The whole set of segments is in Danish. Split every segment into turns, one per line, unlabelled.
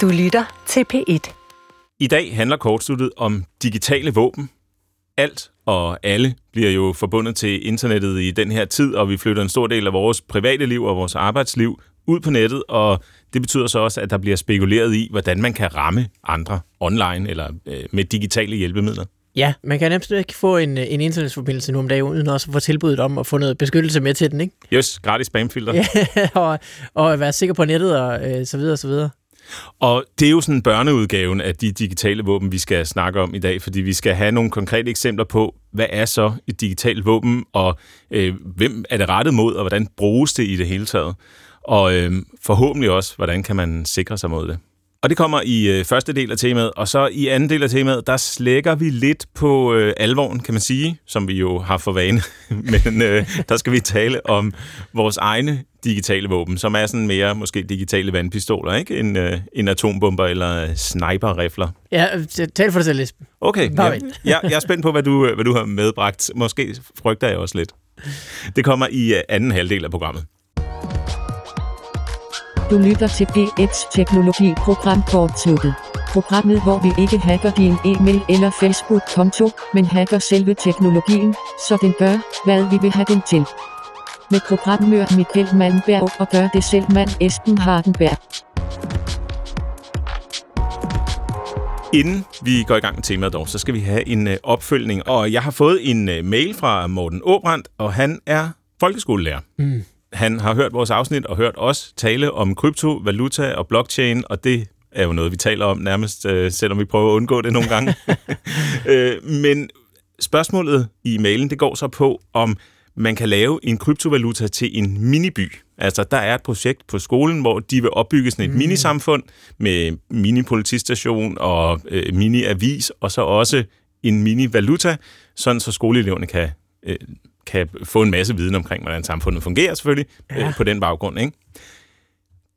Du lytter til P1.
I dag handler kortsluttet om digitale våben. Alt og alle bliver jo forbundet til internettet i den her tid, og vi flytter en stor del af vores private liv og vores arbejdsliv ud på nettet, og det betyder så også, at der bliver spekuleret i, hvordan man kan ramme andre online eller øh, med digitale hjælpemidler.
Ja, man kan nemt ikke få en, en internetforbindelse nu om dagen, uden også at få tilbuddet om at få noget beskyttelse med til den, ikke?
Just, gratis spamfilter.
Ja, og, og være sikker på nettet og øh, så videre og så videre.
Og det er jo sådan børneudgaven af de digitale våben, vi skal snakke om i dag, fordi vi skal have nogle konkrete eksempler på, hvad er så et digitalt våben, og øh, hvem er det rettet mod, og hvordan bruges det i det hele taget. Og øh, forhåbentlig også, hvordan kan man sikre sig mod det. Og det kommer i øh, første del af temaet, og så i anden del af temaet, der slækker vi lidt på øh, alvoren, kan man sige, som vi jo har for vane. Men øh, der skal vi tale om vores egne digitale våben, som er sådan mere måske digitale vandpistoler, ikke? En, øh, en atombomber eller sniperrifler.
Ja, tal for dig selv, Esben.
Okay, ja, jeg, jeg er spændt på, hvad du, hvad du har medbragt. Måske frygter jeg også lidt. Det kommer i øh, anden halvdel af programmet.
Du lytter til P1's Teknologi-program kortsluttet. Programmet, hvor vi ikke hacker din e-mail eller Facebook-konto, men hacker selve teknologien, så den gør, hvad vi vil have den til. Med programmør Michael Malmberg og gør det selv mand Esben Hardenberg.
Inden vi går i gang med temaet dog, så skal vi have en øh, opfølgning. Og jeg har fået en øh, mail fra Morten Åbrandt, og han er folkeskolelærer. Mm. Han har hørt vores afsnit og hørt os tale om krypto, valuta og blockchain, og det er jo noget, vi taler om nærmest, øh, selvom vi prøver at undgå det nogle gange. øh, men spørgsmålet i mailen, det går så på, om man kan lave en kryptovaluta til en miniby. Altså, der er et projekt på skolen, hvor de vil opbygge sådan et mm. minisamfund med mini-politistation og øh, mini-avis, og så også en mini-valuta, sådan så skoleeleverne kan, øh, kan få en masse viden omkring, hvordan samfundet fungerer selvfølgelig, ja. øh, på den baggrund. Ikke?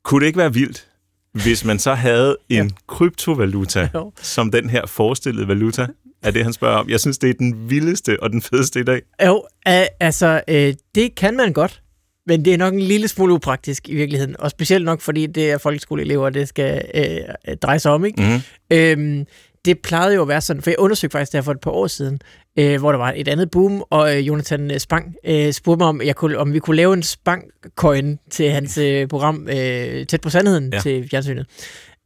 Kunne det ikke være vildt, hvis man så havde en ja. kryptovaluta, jo. som den her forestillede valuta, er det, han spørger om. Jeg synes, det er den vildeste og den fedeste i dag.
Jo, altså, øh, det kan man godt. Men det er nok en lille smule upraktisk i virkeligheden, og specielt nok fordi det er folkeskoleelever, det skal øh, dreje sig om. Ikke? Mm-hmm. Øhm, det plejede jo at være sådan, for jeg undersøgte faktisk der for et par år siden, øh, hvor der var et andet boom, og øh, Jonathan Spang øh, spurgte mig, om, jeg kunne, om vi kunne lave en Spang-coin til hans øh, program øh, Tæt på Sandheden ja. til fjernsynet.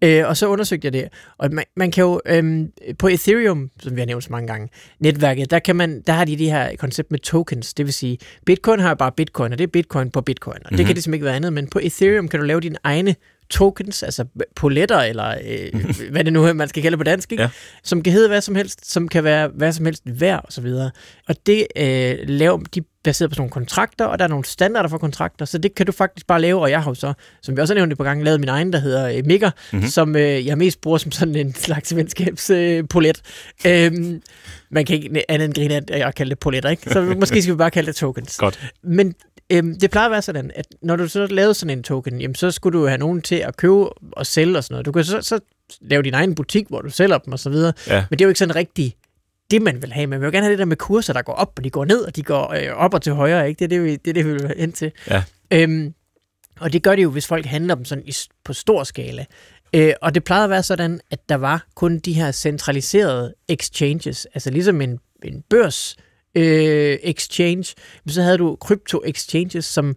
Øh, og så undersøgte jeg det. Og man, man kan jo øhm, på Ethereum, som vi har nævnt så mange gange, netværket, der, kan man, der har de de her koncept med tokens. Det vil sige, Bitcoin har bare Bitcoin, og det er Bitcoin på Bitcoin. Og mm-hmm. det kan det simpelthen ikke være andet. Men på Ethereum kan du lave dine egne tokens, altså poletter, eller øh, hvad det nu er, man skal kalde på dansk, ikke? Ja. som kan hedde hvad som helst, som kan være hvad som helst værd, og så videre. Og det øh, laver, de baseret på sådan nogle kontrakter, og der er nogle standarder for kontrakter, så det kan du faktisk bare lave, og jeg har jo så, som vi også har nævnt et par gange, lavet min egen, der hedder øh, Migger, mm-hmm. som øh, jeg mest bruger som sådan en slags venskabspolet. Øh, øhm, man kan ikke andet end grine at jeg kalder det poletter, ikke? Så måske skal vi bare kalde det tokens.
Godt.
Men øhm, det plejer at være sådan, at når du så lavede sådan en token, jamen, så skulle du have nogen til at købe og sælge og sådan noget. Du kan så, så lave din egen butik, hvor du sælger dem og så videre. Ja. Men det er jo ikke sådan rigtig det, man vil have. Man vil jo gerne have det der med kurser, der går op, og de går ned, og de går øh, op og til højre. Ikke? Det er det, vi, det, er det, vi vil hen til. Ja. Øhm, og det gør det jo, hvis folk handler dem sådan i, på stor skala. Øh, og det plejede at være sådan, at der var kun de her centraliserede exchanges, altså ligesom en, en børs øh, exchange, så havde du crypto exchanges, som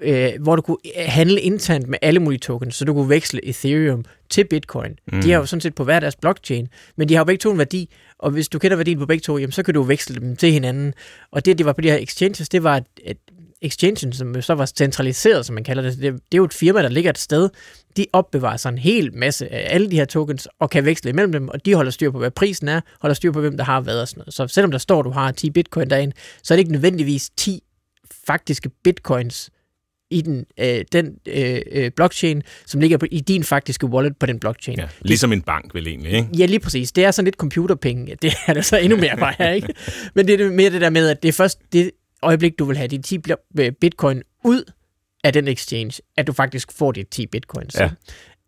øh, hvor du kunne handle internt med alle mulige tokens, så du kunne veksle Ethereum til Bitcoin. Mm. De har jo sådan set på hver deres blockchain, men de har jo begge to en værdi, og hvis du kender værdien på begge to, jamen, så kan du veksle dem til hinanden. Og det, det var på de her exchanges, det var, at, at exchangen, som så var centraliseret, som man kalder det, det, det er jo et firma, der ligger et sted, de opbevarer sig en hel masse af alle de her tokens, og kan veksle imellem dem, og de holder styr på, hvad prisen er, holder styr på, hvem der har hvad og sådan noget. Så selvom der står, at du har 10 bitcoin derinde, så er det ikke nødvendigvis 10 faktiske bitcoins, i den, øh, den øh, øh, blockchain, som ligger på, i din faktiske wallet på den blockchain. Ja,
ligesom en bank vel egentlig, ikke?
Ja, lige præcis. Det er sådan lidt computerpenge. Det er der så endnu mere bare her, ikke? Men det er mere det der med, at det er først det øjeblik, du vil have de 10 øh, bitcoin ud af den exchange, at du faktisk får de 10 bitcoins. Ja.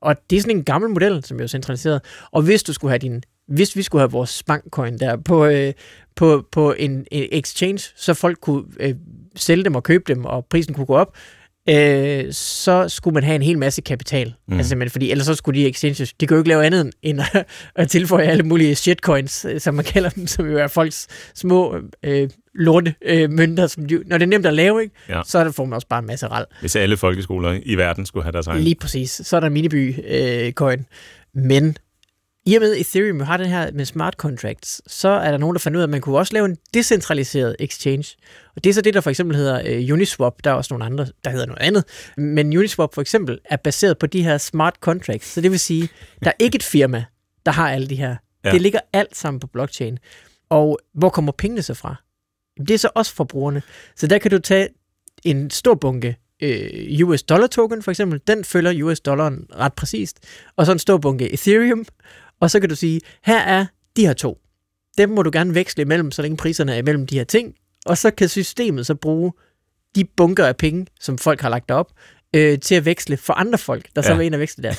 Og det er sådan en gammel model, som er centraliseret. Og hvis du skulle have din hvis vi skulle have vores bankcoin der på, øh, på, på en, en exchange, så folk kunne øh, sælge dem og købe dem, og prisen kunne gå op, øh, så skulle man have en hel masse kapital. Mm. Altså, men fordi ellers så skulle de exchanges, de kan jo ikke lave andet end at, at tilføje alle mulige shitcoins, øh, som man kalder dem, som jo er folks små øh, lorte øh, mønter, som de, når det er nemt at lave, ikke? Ja. så får man også bare en masse ral.
Hvis alle folkeskoler i verden skulle have deres egen.
Lige præcis. Så er der miniby-coin. Øh, men i og med Ethereum har den her med smart contracts, så er der nogen, der fandt ud af, at man kunne også lave en decentraliseret exchange. Og det er så det, der for eksempel hedder uh, Uniswap. Der er også nogle andre, der hedder noget andet. Men Uniswap for eksempel er baseret på de her smart contracts. Så det vil sige, der er ikke et firma, der har alle de her. Ja. Det ligger alt sammen på blockchain. Og hvor kommer pengene så fra? Det er så også forbrugerne. Så der kan du tage en stor bunke øh, US dollar token for eksempel, den følger US dollaren ret præcist, og så en stor bunke Ethereum, og så kan du sige, her er de her to. Dem må du gerne veksle imellem, så længe priserne er imellem de her ting, og så kan systemet så bruge de bunker af penge, som folk har lagt op, øh, til at veksle for andre folk, der ja. så vil ind og veksle der.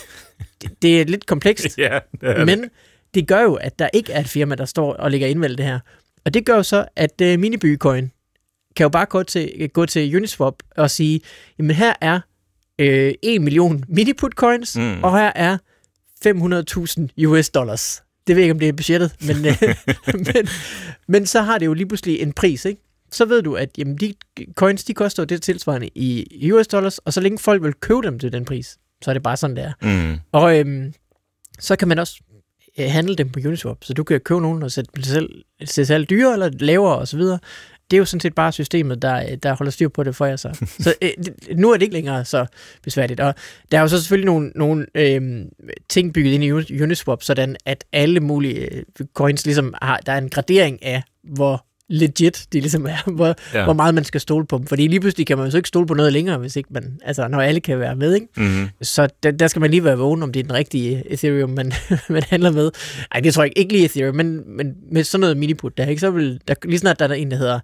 Det, det er lidt komplekst, ja, det er men det gør jo, at der ikke er et firma, der står og lægger indvalgt det her. Og det gør jo så, at øh, Minibycoin kan jo bare gå til, gå til Uniswap og sige, jamen her er øh, 1 million miniput coins, mm. og her er 500.000 US dollars. Det ved jeg ikke, om det er budgettet, men, øh, men, men så har det jo lige pludselig en pris, ikke? Så ved du, at jamen, de coins, de koster det tilsvarende i US dollars, og så længe folk vil købe dem til den pris, så er det bare sådan, der. Mm. Og øhm, så kan man også øh, handle dem på Uniswap, så du kan købe nogen og sætte dem selv, sætte selv dyre eller lavere osv det er jo sådan set bare systemet, der, der holder styr på det for jer så. Så øh, nu er det ikke længere så besværligt. Og der er jo så selvfølgelig nogle, nogle øh, ting bygget ind i Uniswap, sådan at alle mulige øh, coins ligesom har, der er en gradering af, hvor legit de ligesom er, hvor, ja. hvor meget man skal stole på dem. Fordi lige pludselig kan man jo så ikke stole på noget længere, hvis ikke man, altså når alle kan være med, ikke? Mm-hmm. Så der, der, skal man lige være vågen, om det er den rigtige Ethereum, man, man handler med. Nej, det tror jeg ikke, ikke lige Ethereum, men, men med sådan noget miniput, der, ikke? Så vil, der, lige snart der er en, der hedder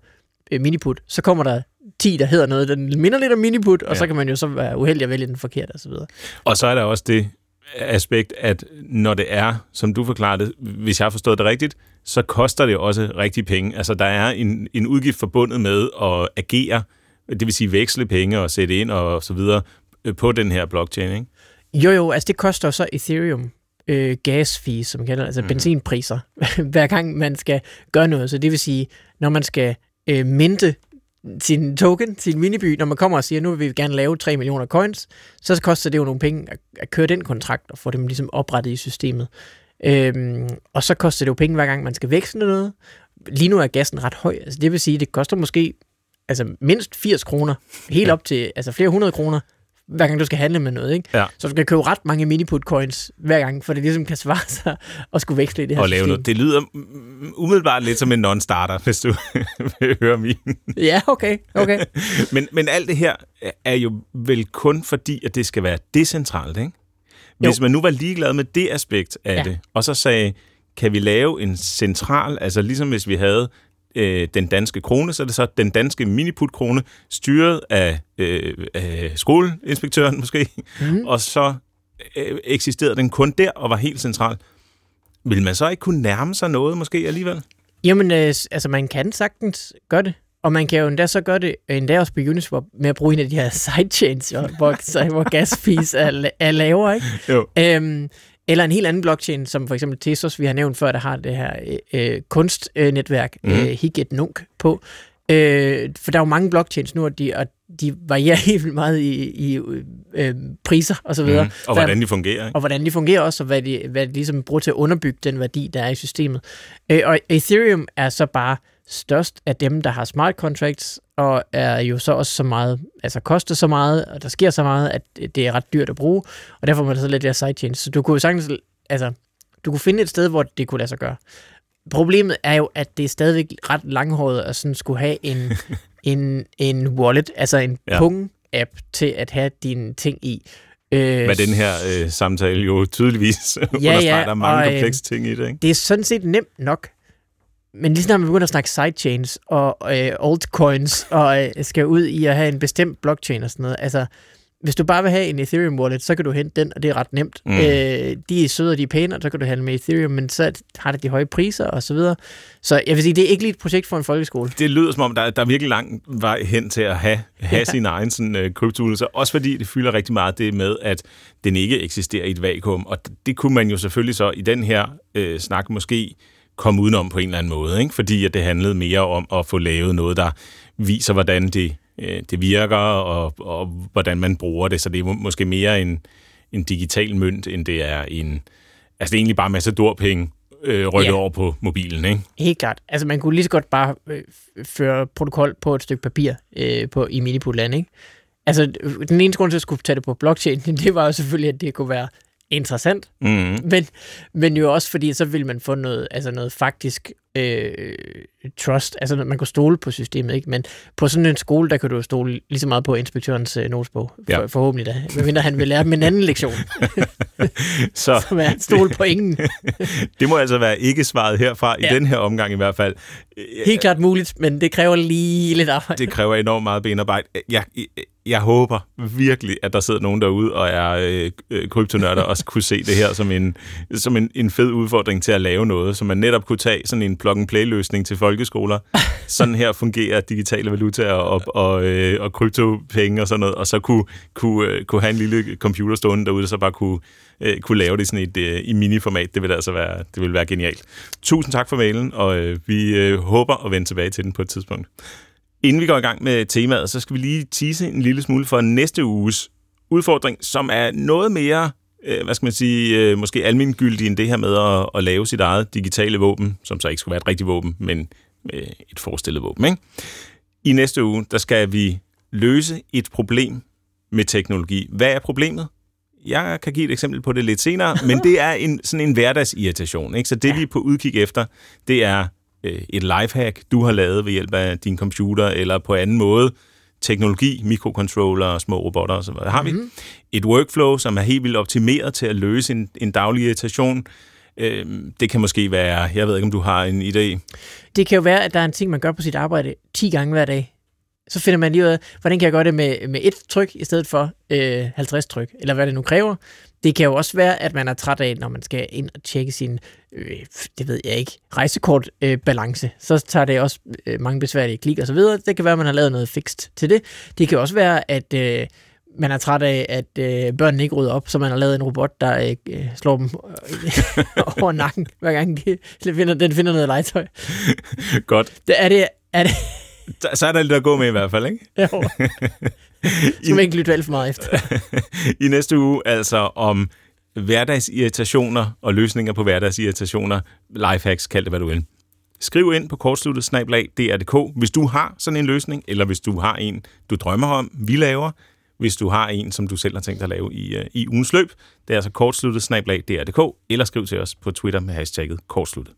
øh, miniput, så kommer der 10, der hedder noget, der minder lidt om miniput, og ja. så kan man jo så være uheldig at vælge den forkerte osv. Og,
og så er der også det aspekt, at når det er, som du forklarede, hvis jeg har forstået det rigtigt, så koster det også rigtig penge. Altså der er en, en udgift forbundet med at agere, det vil sige veksle penge og sætte ind og så videre øh, på den her blockchain, ikke?
Jo, jo, altså det koster så Ethereum øh, gas fees, som man kalder altså mm. benzinpriser, hver gang man skal gøre noget. Så det vil sige, når man skal øh, minte sin token, sin miniby, når man kommer og siger, nu vil vi gerne lave 3 millioner coins, så koster det jo nogle penge at, at køre den kontrakt og få dem ligesom oprettet i systemet. Øhm, og så koster det jo penge, hver gang man skal veksle noget. Lige nu er gassen ret høj. Altså, det vil sige, det koster måske altså mindst 80 kroner, helt op til altså flere hundrede kroner hver gang du skal handle med noget. Ikke? Ja. Så du skal købe ret mange miniput coins hver gang, for det ligesom kan svare sig at skulle veksle i det her
og lave
system.
noget. Det lyder umiddelbart lidt som en non-starter, hvis du vil høre min.
Ja, okay. okay.
men, men alt det her er jo vel kun fordi, at det skal være decentralt, ikke? Hvis jo. man nu var ligeglad med det aspekt af ja. det, og så sagde, kan vi lave en central, altså ligesom hvis vi havde øh, den danske krone, så er det så den danske miniput-krone, styret af, øh, af skoleinspektøren måske, mm. og så øh, eksisterede den kun der og var helt central. Vil man så ikke kunne nærme sig noget måske alligevel?
Jamen, øh, altså man kan sagtens gøre det. Og man kan jo endda så gøre det, endda også på Uniswap, med at bruge en af de her sidechains, hvor, hvor gas fees er, er lavere, ikke? Jo. Øhm, eller en helt anden blockchain, som for eksempel Tesos, vi har nævnt før, der har det her øh, kunstnetværk, mm. øh, Higet Nunk, på. Øh, for der er jo mange blockchains nu, og de, og de varierer helt vildt meget i, i øh, priser og så videre. Mm.
Og hvordan de fungerer. Ikke?
Og hvordan de fungerer også, og hvad de, hvad de ligesom bruger til at underbygge den værdi, der er i systemet. Øh, og Ethereum er så bare størst af dem, der har smart contracts, og er jo så også så meget, altså koster så meget, og der sker så meget, at det er ret dyrt at bruge, og derfor må der så lidt der sidechains. Så du kunne jo sagtens, altså, du kunne finde et sted, hvor det kunne lade sig gøre. Problemet er jo, at det er stadigvæk ret langhåret at sådan skulle have en, en, en wallet, altså en ja. pung-app til at have dine ting i.
Øh, Hvad den her øh, samtale jo tydeligvis ja, understreger, ja, der er mange og, komplekse ting i det. Ikke?
Det er sådan set nemt nok, men lige snart man begynder at snakke sidechains og øh, altcoins og øh, skal ud i at have en bestemt blockchain og sådan noget, altså, hvis du bare vil have en Ethereum wallet, så kan du hente den, og det er ret nemt. Mm. Øh, de er søde, og de er pæne, og så kan du handle med Ethereum, men så har det de høje priser og så videre. Så jeg vil sige, det er ikke lige et projekt for en folkeskole.
Det lyder som om, der, der er virkelig lang vej hen til at have, have ja. sin egen sådan, uh, kryptovaluta, også fordi det fylder rigtig meget det med, at den ikke eksisterer i et vakuum, og det kunne man jo selvfølgelig så i den her uh, snak måske komme udenom på en eller anden måde, ikke? fordi at det handlede mere om at få lavet noget, der viser, hvordan det øh, det virker, og, og hvordan man bruger det. Så det er måske mere en, en digital mønt, end det er en... Altså, det er egentlig bare masser dorpenge, øh, rykket ja. over på mobilen, ikke?
Helt klart. Altså, man kunne lige så godt bare øh, føre protokol på et stykke papir øh, på, i Miniputland, ikke? Altså, den eneste grund til, at jeg skulle tage det på blockchain, det var jo selvfølgelig, at det kunne være interessant, mm. men, men jo også fordi, så vil man få noget, altså noget faktisk øh, trust, altså man kunne stole på systemet, ikke? men på sådan en skole, der kan du stole lige så meget på inspektørens øh, notesbog, for, ja. forhåbentlig da, medmindre han vil lære dem en anden lektion, så. som er stole på ingen.
det må altså være ikke svaret herfra, ja. i den her omgang i hvert fald.
Helt klart muligt, men det kræver lige lidt arbejde.
Det kræver enormt meget benarbejde. Jeg, jeg håber virkelig, at der sidder nogen derude og er øh, øh, kryptonørder og kunne se det her som, en, som en, en fed udfordring til at lave noget, så man netop kunne tage sådan en plug-and-play-løsning til folkeskoler. sådan her fungerer digitale valutaer og, og, øh, og kryptopenge og sådan noget, og så kunne, kunne, øh, kunne have en lille computer stående derude, der så bare kunne, øh, kunne lave det sådan et, øh, i miniformat. Det ville altså være, det ville være genialt. Tusind tak for mailen, og øh, vi øh, håber at vende tilbage til den på et tidspunkt. Inden vi går i gang med temaet, så skal vi lige tease en lille smule for næste uges udfordring, som er noget mere, øh, hvad skal man sige, øh, måske almindelig end det her med at, at lave sit eget digitale våben, som så ikke skulle være et rigtigt våben, men et forestillet våben. Ikke? I næste uge, der skal vi løse et problem med teknologi. Hvad er problemet? Jeg kan give et eksempel på det lidt senere, men det er en, sådan en hverdagsirritation. Ikke? Så det, vi er på udkig efter, det er øh, et lifehack, du har lavet ved hjælp af din computer, eller på anden måde, teknologi, mikrocontroller, små robotter osv. Har vi mm-hmm. et workflow, som er helt vildt optimeret til at løse en, en daglig irritation. Øh, det kan måske være, jeg ved ikke, om du har en idé.
Det kan jo være, at der er en ting, man gør på sit arbejde 10 gange hver dag. Så finder man lige ud af, hvordan kan jeg gøre det med, med et tryk i stedet for øh, 50 tryk, eller hvad det nu kræver. Det kan jo også være, at man er træt af, når man skal ind og tjekke sin, øh, det ved jeg ikke, rejsekortbalance. Øh, så tager det også øh, mange besværlige klik og så videre. Det kan være, at man har lavet noget fikst til det. Det kan også være, at øh, man er træt af, at øh, børnene ikke rydder op, så man har lavet en robot, der øh, slår dem øh, over nakken, hver gang de finder, den finder noget legetøj.
Godt.
Det, er det, er det,
så er der lidt at gå med i hvert fald, ikke?
Jo. Skal man ikke lytte alt for meget efter.
I næste uge altså om hverdagsirritationer og løsninger på hverdagsirritationer. Lifehacks, kald det hvad du vil. Skriv ind på kortsluttet snablag dr.dk, hvis du har sådan en løsning, eller hvis du har en, du drømmer om, vi laver, hvis du har en, som du selv har tænkt at lave i, uh, i ugens løb. Det er altså kortsluttet snablag dr.dk, eller skriv til os på Twitter med hashtagget kortsluttet.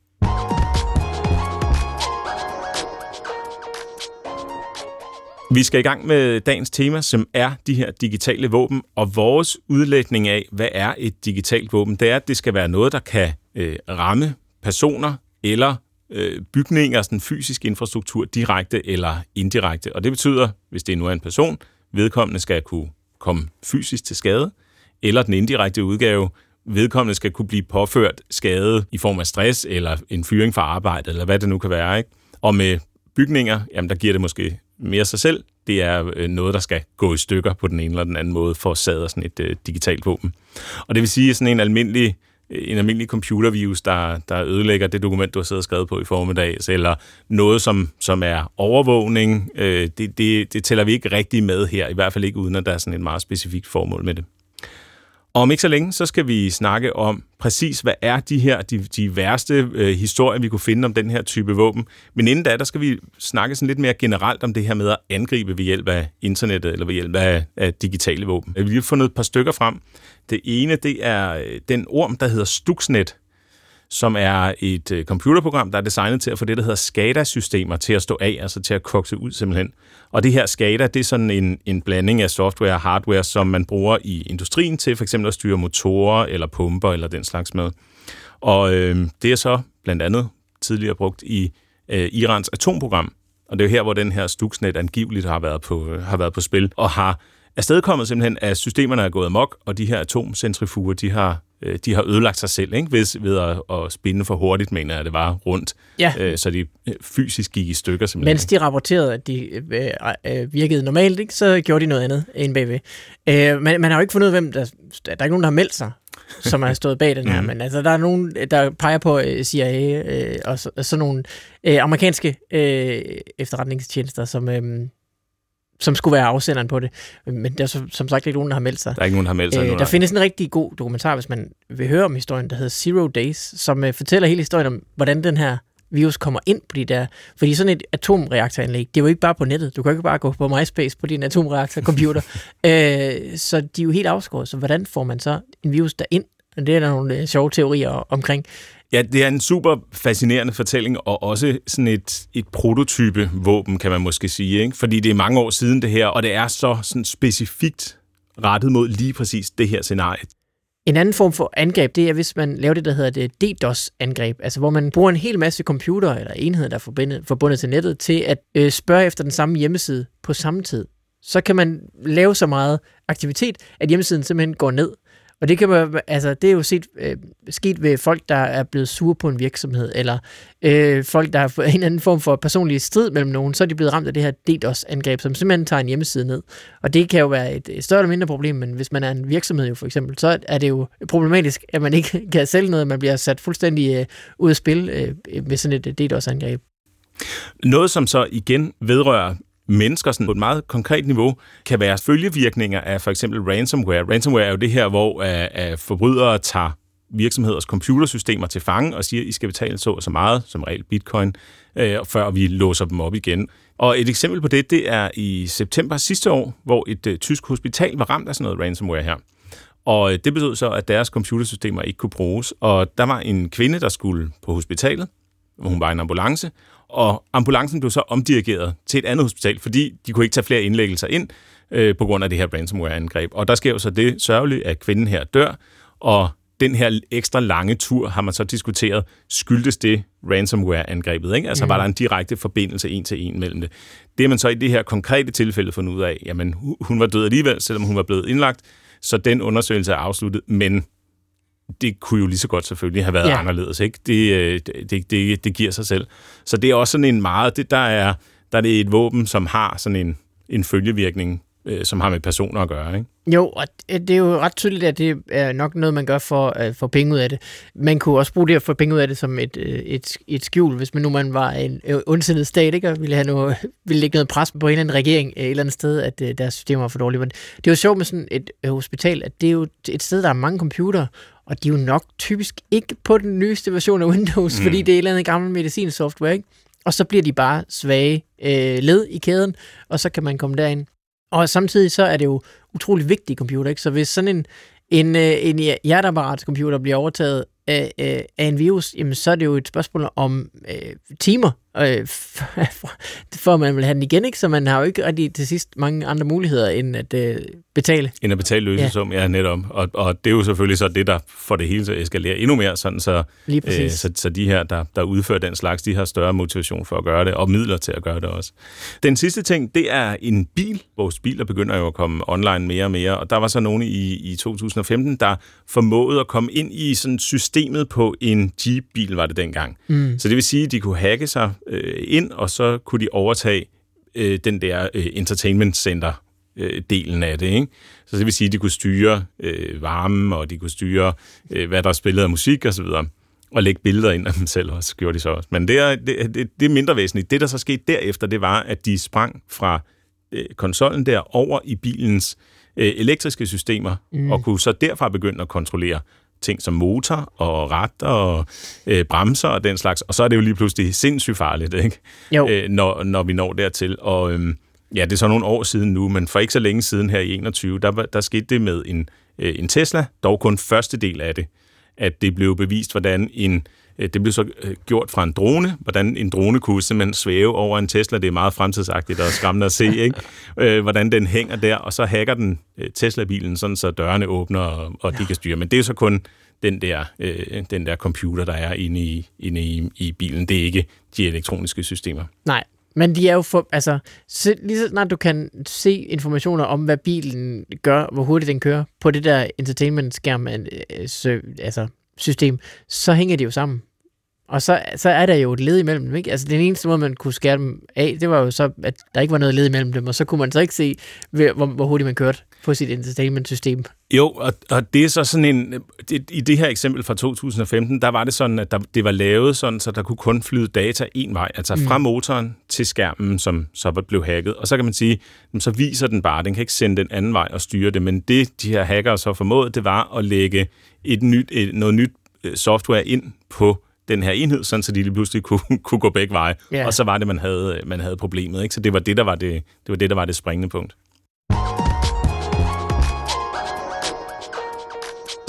Vi skal i gang med dagens tema, som er de her digitale våben, og vores udlægning af, hvad er et digitalt våben, det er, at det skal være noget, der kan øh, ramme personer eller øh, bygninger, sådan fysisk infrastruktur, direkte eller indirekte. Og det betyder, hvis det nu er en person, vedkommende skal kunne komme fysisk til skade, eller den indirekte udgave, vedkommende skal kunne blive påført skade i form af stress, eller en fyring fra arbejde, eller hvad det nu kan være. Ikke? Og med bygninger, jamen der giver det måske mere sig selv. Det er øh, noget, der skal gå i stykker på den ene eller den anden måde for at sadre sådan et øh, digitalt våben. Og det vil sige, at sådan en almindelig øh, en almindelig computervirus, der, der ødelægger det dokument, du har siddet og skrevet på i formiddag, eller noget, som, som er overvågning, øh, det, det, det tæller vi ikke rigtig med her, i hvert fald ikke uden, at der er sådan et meget specifikt formål med det. Og om ikke så længe, så skal vi snakke om præcis, hvad er de her, de, de værste øh, historier, vi kunne finde om den her type våben. Men inden da, der skal vi snakke sådan lidt mere generelt om det her med at angribe ved hjælp af internettet, eller ved hjælp af, af digitale våben. Vi har fundet et par stykker frem. Det ene, det er øh, den orm, der hedder Stuxnet, som er et øh, computerprogram, der er designet til at få det, der hedder SCADA-systemer til at stå af, altså til at kokse ud simpelthen. Og det her SCADA, det er sådan en, en blanding af software og hardware, som man bruger i industrien til for eksempel at styre motorer eller pumper eller den slags med. Og øh, det er så blandt andet tidligere brugt i øh, Irans atomprogram. Og det er jo her, hvor den her Stuxnet angiveligt har været på, øh, har været på spil, og har afstedkommet simpelthen, at systemerne er gået amok, og de her atomcentrifuger, de har øh, de har ødelagt sig selv ikke? Ved, ved at, at spinde for hurtigt, mener jeg, det var rundt. Ja. Øh, så de øh, fysisk gik i stykker simpelthen.
Mens de rapporterede, at de øh, øh, virkede normalt, ikke? så gjorde de noget andet end bagved. Øh, man, man har jo ikke fundet ud af, hvem der... Der er ikke nogen, der har meldt sig som har stået bag den her, mm. men altså, der er nogen, der peger på CIA øh, og, så, sådan nogle øh, amerikanske øh, efterretningstjenester, som, øh, som skulle være afsenderen på det. Men der er som, som sagt ikke nogen, der har meldt sig.
Der er ikke nogen, der har meldt sig.
Øh, der findes en rigtig god dokumentar, hvis man vil høre om historien, der hedder Zero Days, som øh, fortæller hele historien om, hvordan den her virus kommer ind på de der... Fordi sådan et atomreaktoranlæg, det er jo ikke bare på nettet. Du kan ikke bare gå på MySpace på din atomreaktorcomputer. øh, så de er jo helt afskåret. Så hvordan får man så en virus derind? Og det er der nogle øh, sjove teorier omkring.
Ja, det er en super fascinerende fortælling, og også sådan et, et prototype våben, kan man måske sige. Ikke? Fordi det er mange år siden det her, og det er så sådan specifikt rettet mod lige præcis det her scenarie.
En anden form for angreb, det er, hvis man laver det, der hedder det DDoS-angreb, altså hvor man bruger en hel masse computer eller enheder, der er forbundet, forbundet til nettet, til at øh, spørge efter den samme hjemmeside på samme tid. Så kan man lave så meget aktivitet, at hjemmesiden simpelthen går ned. Og det kan man, altså, det er jo set, øh, sket ved folk, der er blevet sure på en virksomhed, eller øh, folk, der har fået en eller anden form for personlig strid mellem nogen, så er de blevet ramt af det her DDoS-angreb, som simpelthen tager en hjemmeside ned. Og det kan jo være et, et større eller mindre problem, men hvis man er en virksomhed jo for eksempel, så er det jo problematisk, at man ikke kan sælge noget, man bliver sat fuldstændig øh, ud af spil øh, med sådan et øh, DDoS-angreb.
Noget, som så igen vedrører mennesker sådan på et meget konkret niveau, kan være følgevirkninger af for eksempel ransomware. Ransomware er jo det her, hvor uh, uh, forbrydere tager virksomheders computersystemer til fange og siger, at I skal betale så og så meget, som regel bitcoin, uh, før vi låser dem op igen. Og et eksempel på det, det er i september sidste år, hvor et uh, tysk hospital var ramt af sådan noget ransomware her. Og det betød så, at deres computersystemer ikke kunne bruges. Og der var en kvinde, der skulle på hospitalet, hvor hun var i en ambulance, og ambulancen blev så omdirigeret til et andet hospital, fordi de kunne ikke tage flere indlæggelser ind øh, på grund af det her ransomware-angreb. Og der sker jo så det sørgelige, at kvinden her dør, og den her ekstra lange tur har man så diskuteret, skyldtes det ransomware-angrebet? Ikke? Altså mm. var der en direkte forbindelse en til en mellem det? Det er man så i det her konkrete tilfælde fundet ud af, jamen hun var død alligevel, selvom hun var blevet indlagt, så den undersøgelse er afsluttet, men det kunne jo lige så godt selvfølgelig have været ja. anderledes. Ikke? Det, øh, det, det, det giver sig selv. Så det er også sådan en meget... Det, der, er, der er det et våben, som har sådan en, en følgevirkning, øh, som har med personer at gøre. Ikke?
Jo, og det er jo ret tydeligt, at det er nok noget, man gør for at få penge ud af det. Man kunne også bruge det at få penge ud af det som et, øh, et, et skjul, hvis man nu man var en ondsindet stat, ikke? og ville, have noget, ville lægge noget pres på en eller anden regering et eller andet sted, at deres system var for dårligt. Men det er jo sjovt med sådan et hospital, at det er jo et sted, der er mange computer, og de er jo nok typisk ikke på den nyeste version af Windows, mm. fordi det er et eller andet gammel medicinsoftware, ikke? Og så bliver de bare svage øh, led i kæden, og så kan man komme derind. Og samtidig så er det jo utrolig vigtige computer, ikke? Så hvis sådan en, en, øh, en hjerteapparatscomputer bliver overtaget af, øh, af en virus, jamen så er det jo et spørgsmål om øh, timer, øh, for man vil have den igen, ikke? Så man har jo ikke rigtig til sidst mange andre muligheder end at øh, betale.
End at betale løsesum, ja. ja, netop. Og, og det er jo selvfølgelig så det, der får det hele til at eskalere endnu mere, sådan så, øh, så, så de her, der, der udfører den slags, de har større motivation for at gøre det, og midler til at gøre det også. Den sidste ting, det er en bil. Vores biler begynder jo at komme online mere og mere, og der var så nogen i, i 2015, der formåede at komme ind i sådan systemet på en Jeep-bil, var det dengang. Mm. Så det vil sige, at de kunne hacke sig øh, ind, og så kunne de overtage øh, den der øh, entertainment center øh, delen af det. Ikke? Så det vil sige, at de kunne styre øh, varmen, og de kunne styre, øh, hvad der spillede af musik osv., og lægge billeder ind af dem selv også, gjorde de så også. Men det er, det, det, det er mindre væsentligt. Det, der så skete derefter, det var, at de sprang fra øh, konsollen der over i bilens øh, elektriske systemer, mm. og kunne så derfra begynde at kontrollere ting som motor og ret og øh, bremser og den slags, og så er det jo lige pludselig sindssygt farligt, ikke? Jo. Øh, når, når vi når dertil. Og øh, ja, det er så nogle år siden nu, men for ikke så længe siden her i 21, der, der skete det med en, øh, en Tesla, dog kun første del af det, at det blev bevist, hvordan en det blev så øh, gjort fra en drone, hvordan en drone kunne simpelthen svæve over en Tesla. Det er meget fremtidsagtigt og skræmmende at se, ikke? Øh, hvordan den hænger der, og så hacker den Tesla-bilen, sådan så dørene åbner, og, og de kan styre. Men det er så kun den der, øh, den der computer, der er inde, i, inde i, i bilen. Det er ikke de elektroniske systemer.
Nej, Men de er jo for, altså, så, lige så snart du kan se informationer om, hvad bilen gør, hvor hurtigt den kører, på det der entertainment-skærm, øh, altså system, så hænger de jo sammen. Og så, så er der jo et led imellem dem, ikke? Altså, den eneste måde, man kunne skære dem af, det var jo så, at der ikke var noget led imellem dem, og så kunne man så ikke se, hvor, hvor hurtigt man kørte på sit entertainment-system.
Jo, og, og det er så sådan en... Det, I det her eksempel fra 2015, der var det sådan, at der, det var lavet sådan, så der kunne kun flyde data en vej, altså fra mm. motoren til skærmen, som så blev hacket. Og så kan man sige, så viser den bare, den kan ikke sende den anden vej og styre det, men det, de her hackere så formåede, det var at lægge et nyt, et, noget nyt øh, software ind på den her enhed, sådan så de lige pludselig kunne, kunne gå begge veje. Yeah. Og så var det, man havde, man havde problemet. Ikke? Så det var det, der var det, det, var det, der var det springende punkt.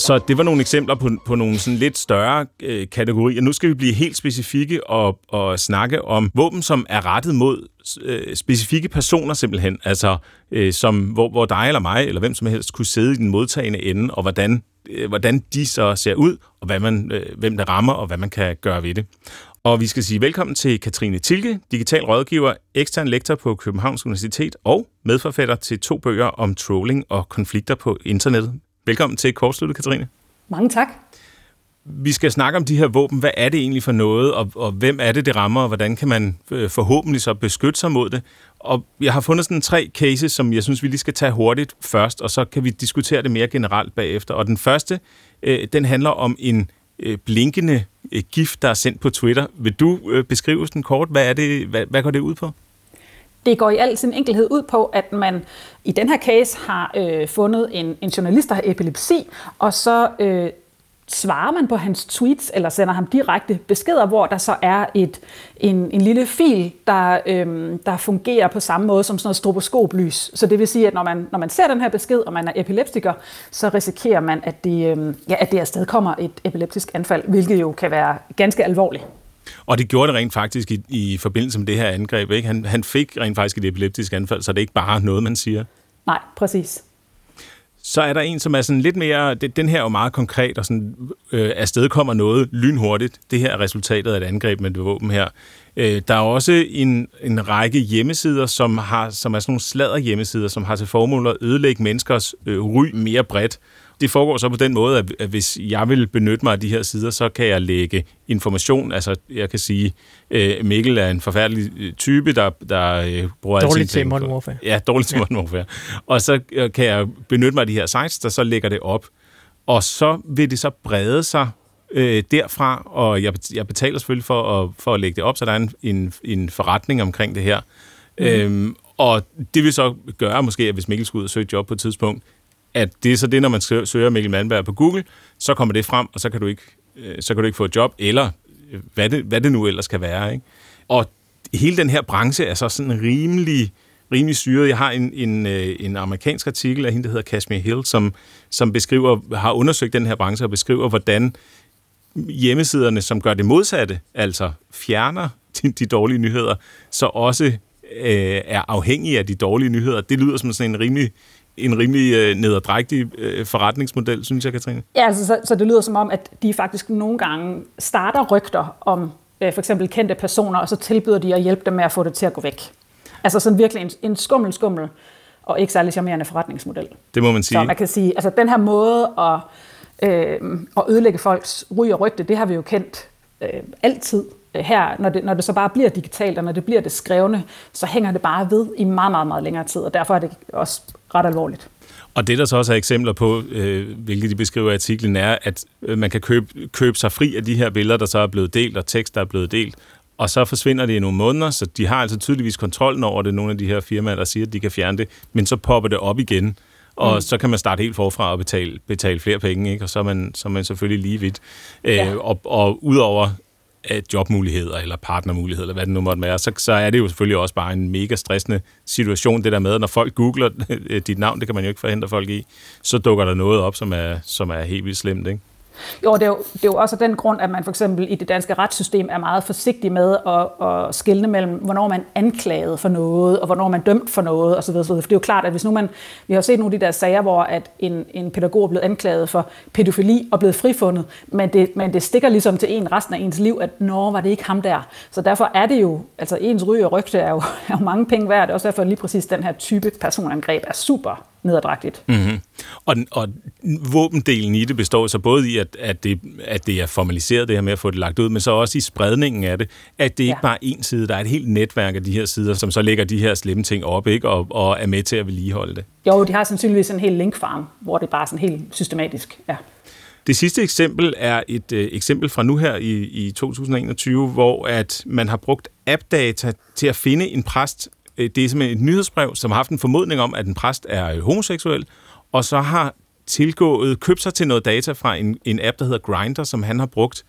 Så det var nogle eksempler på, på nogle sådan lidt større øh, kategorier. Nu skal vi blive helt specifikke og, og snakke om våben, som er rettet mod øh, specifikke personer simpelthen. Altså, øh, som, hvor, hvor dig eller mig, eller hvem som helst, kunne sidde i den modtagende ende, og hvordan, hvordan de så ser ud, og hvad man, øh, hvem der rammer, og hvad man kan gøre ved det. Og vi skal sige velkommen til Katrine Tilke, digital rådgiver, ekstern lektor på Københavns Universitet og medforfatter til to bøger om trolling og konflikter på internettet. Velkommen til Kortsluttet, Katrine.
Mange tak.
Vi skal snakke om de her våben. Hvad er det egentlig for noget, og, og hvem er det, det rammer, og hvordan kan man øh, forhåbentlig så beskytte sig mod det? Og jeg har fundet sådan tre cases, som jeg synes, vi lige skal tage hurtigt først, og så kan vi diskutere det mere generelt bagefter. Og den første, øh, den handler om en øh, blinkende øh, gift, der er sendt på Twitter. Vil du øh, beskrive den kort? Hvad, er det, hvad, hvad går det ud på?
Det går i al sin enkelhed ud på, at man i den her case har øh, fundet en, en journalist, der har epilepsi, og så øh, svarer man på hans tweets, eller sender ham direkte beskeder, hvor der så er et, en, en lille fil, der, øhm, der fungerer på samme måde som sådan noget stroboskoplys. Så det vil sige, at når man, når man ser den her besked, og man er epileptiker, så risikerer man, at det, øhm, ja, at det afsted kommer et epileptisk anfald, hvilket jo kan være ganske alvorligt.
Og det gjorde det rent faktisk i, i forbindelse med det her angreb. Ikke? Han, han fik rent faktisk et epileptisk anfald, så det er ikke bare noget, man siger.
Nej, præcis.
Så er der en, som er sådan lidt mere, det, den her er jo meget konkret, og sådan, øh, afstedkommer noget lynhurtigt. Det her er resultatet af et angreb med det våben her. Øh, der er også en, en række hjemmesider, som, har, som er sådan nogle sladder hjemmesider, som har til formål at ødelægge menneskers øh, ry mere bredt det foregår så på den måde, at, at hvis jeg vil benytte mig af de her sider, så kan jeg lægge information. Altså, jeg kan sige, øh, Mikkel er en forfærdelig øh, type, der, der øh, bruger
Dårligt til Modern Warfare.
Ja, dårligt til ja. Modern Warfare. Og så øh, kan jeg benytte mig af de her sites, der så lægger det op. Og så vil det så brede sig øh, derfra, og jeg, jeg betaler selvfølgelig for at, for at lægge det op, så der er en, en, en forretning omkring det her. Mm. Øhm, og det vil så gøre måske, at hvis Mikkel skulle ud og søge job på et tidspunkt, at det er så det, når man søger Mikkel Malmberg på Google, så kommer det frem, og så kan du ikke, øh, så kan du ikke få et job, eller øh, hvad det, hvad det nu ellers kan være. Ikke? Og hele den her branche er så sådan rimelig, rimelig syret. Jeg har en, en, øh, en amerikansk artikel af hende, der hedder Kashmir Hill, som, som beskriver, har undersøgt den her branche og beskriver, hvordan hjemmesiderne, som gør det modsatte, altså fjerner de, de dårlige nyheder, så også øh, er afhængige af de dårlige nyheder. Det lyder som sådan en rimelig en rimelig øh, nederdrægtig øh, forretningsmodel, synes jeg, Katrine.
Ja, altså, så, så det lyder som om, at de faktisk nogle gange starter rygter om øh, for eksempel kendte personer, og så tilbyder de at hjælpe dem med at få det til at gå væk. Altså sådan virkelig en, en skummel, skummel og ikke særlig charmerende forretningsmodel.
Det må man sige.
Så man kan sige, altså den her måde at, øh, at ødelægge folks ry og rygte, det har vi jo kendt øh, altid her, når det, når det så bare bliver digitalt, og når det bliver det skrevne, så hænger det bare ved i meget, meget, meget længere tid, og derfor er det også ret alvorligt.
Og det, der så også er eksempler på, øh, hvilket de beskriver i artiklen, er, at øh, man kan købe, købe sig fri af de her billeder, der så er blevet delt, og tekst, der er blevet delt, og så forsvinder det i nogle måneder, så de har altså tydeligvis kontrollen over det, nogle af de her firmaer, der siger, at de kan fjerne det, men så popper det op igen, og mm. så kan man starte helt forfra og betale, betale flere penge, ikke? og så er man, så er man selvfølgelig lige vidt. Ja. Øh, og, og udover jobmuligheder eller partnermuligheder, eller hvad det nu måtte være, så, så er det jo selvfølgelig også bare en mega stressende situation, det der med, når folk googler dit navn, det kan man jo ikke forhindre folk i, så dukker der noget op, som er, som er helt vildt slemt, ikke?
Jo, det er jo, det er jo også den grund, at man for eksempel i det danske retssystem er meget forsigtig med at, at skille mellem, hvornår man er anklaget for noget, og hvornår man er dømt for noget, osv. osv. For det er jo klart, at hvis nu man, vi har set nogle af de der sager, hvor at en, en pædagog er blevet anklaget for pædofili og blevet frifundet, men det, men det stikker ligesom til en resten af ens liv, at nå, var det ikke ham der. Så derfor er det jo, altså ens ryg og rygte er jo, er jo mange penge værd, det er også derfor lige præcis den her type personangreb er super nedadrægtigt.
Mm-hmm. Og, og våbendelen i det består så både i, at, at, det, at det er formaliseret, det her med at få det lagt ud, men så også i spredningen af det, at det ikke ja. bare er én side, der er et helt netværk af de her sider, som så lægger de her slemme ting op ikke, og, og er med til at vedligeholde det.
Jo, de har sandsynligvis en hel linkfarm, hvor det er bare sådan helt systematisk. Ja.
Det sidste eksempel er et øh, eksempel fra nu her i, i 2021, hvor at man har brugt appdata til at finde en præst, Øh, det er simpelthen et nyhedsbrev, som har haft en formodning om, at en præst er øh, homoseksuel, og så har tilgået, købt sig til noget data fra en, en app, der hedder Grinder, som han har brugt.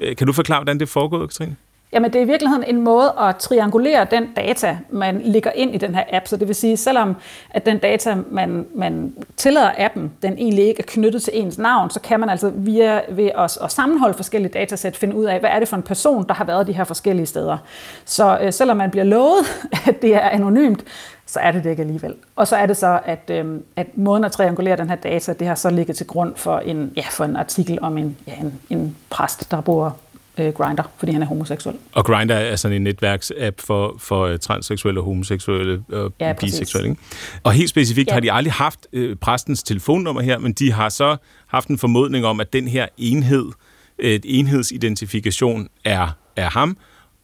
Øh, kan du forklare, hvordan det foregår, Katrine?
Jamen, det er i virkeligheden en måde at triangulere den data, man ligger ind i den her app. Så det vil sige, selvom at den data, man, man tillader appen, den egentlig ikke er knyttet til ens navn, så kan man altså via ved at, at sammenholde forskellige datasæt finde ud af, hvad er det for en person, der har været de her forskellige steder. Så øh, selvom man bliver lovet, at det er anonymt, så er det det ikke alligevel. Og så er det så, at, øh, at måden at triangulere den her data, det har så ligget til grund for en, ja, for en artikel om en, ja, en, en præst, der bor øh, Grindr, fordi han er homoseksuel.
Og Grindr er sådan en netværksapp for, for uh, transseksuelle og homoseksuelle og ja, biseksuelle. Ikke? Og helt specifikt ja. har de aldrig haft øh, præstens telefonnummer her, men de har så haft en formodning om, at den her enhed, øh, enhedsidentifikation er, er ham,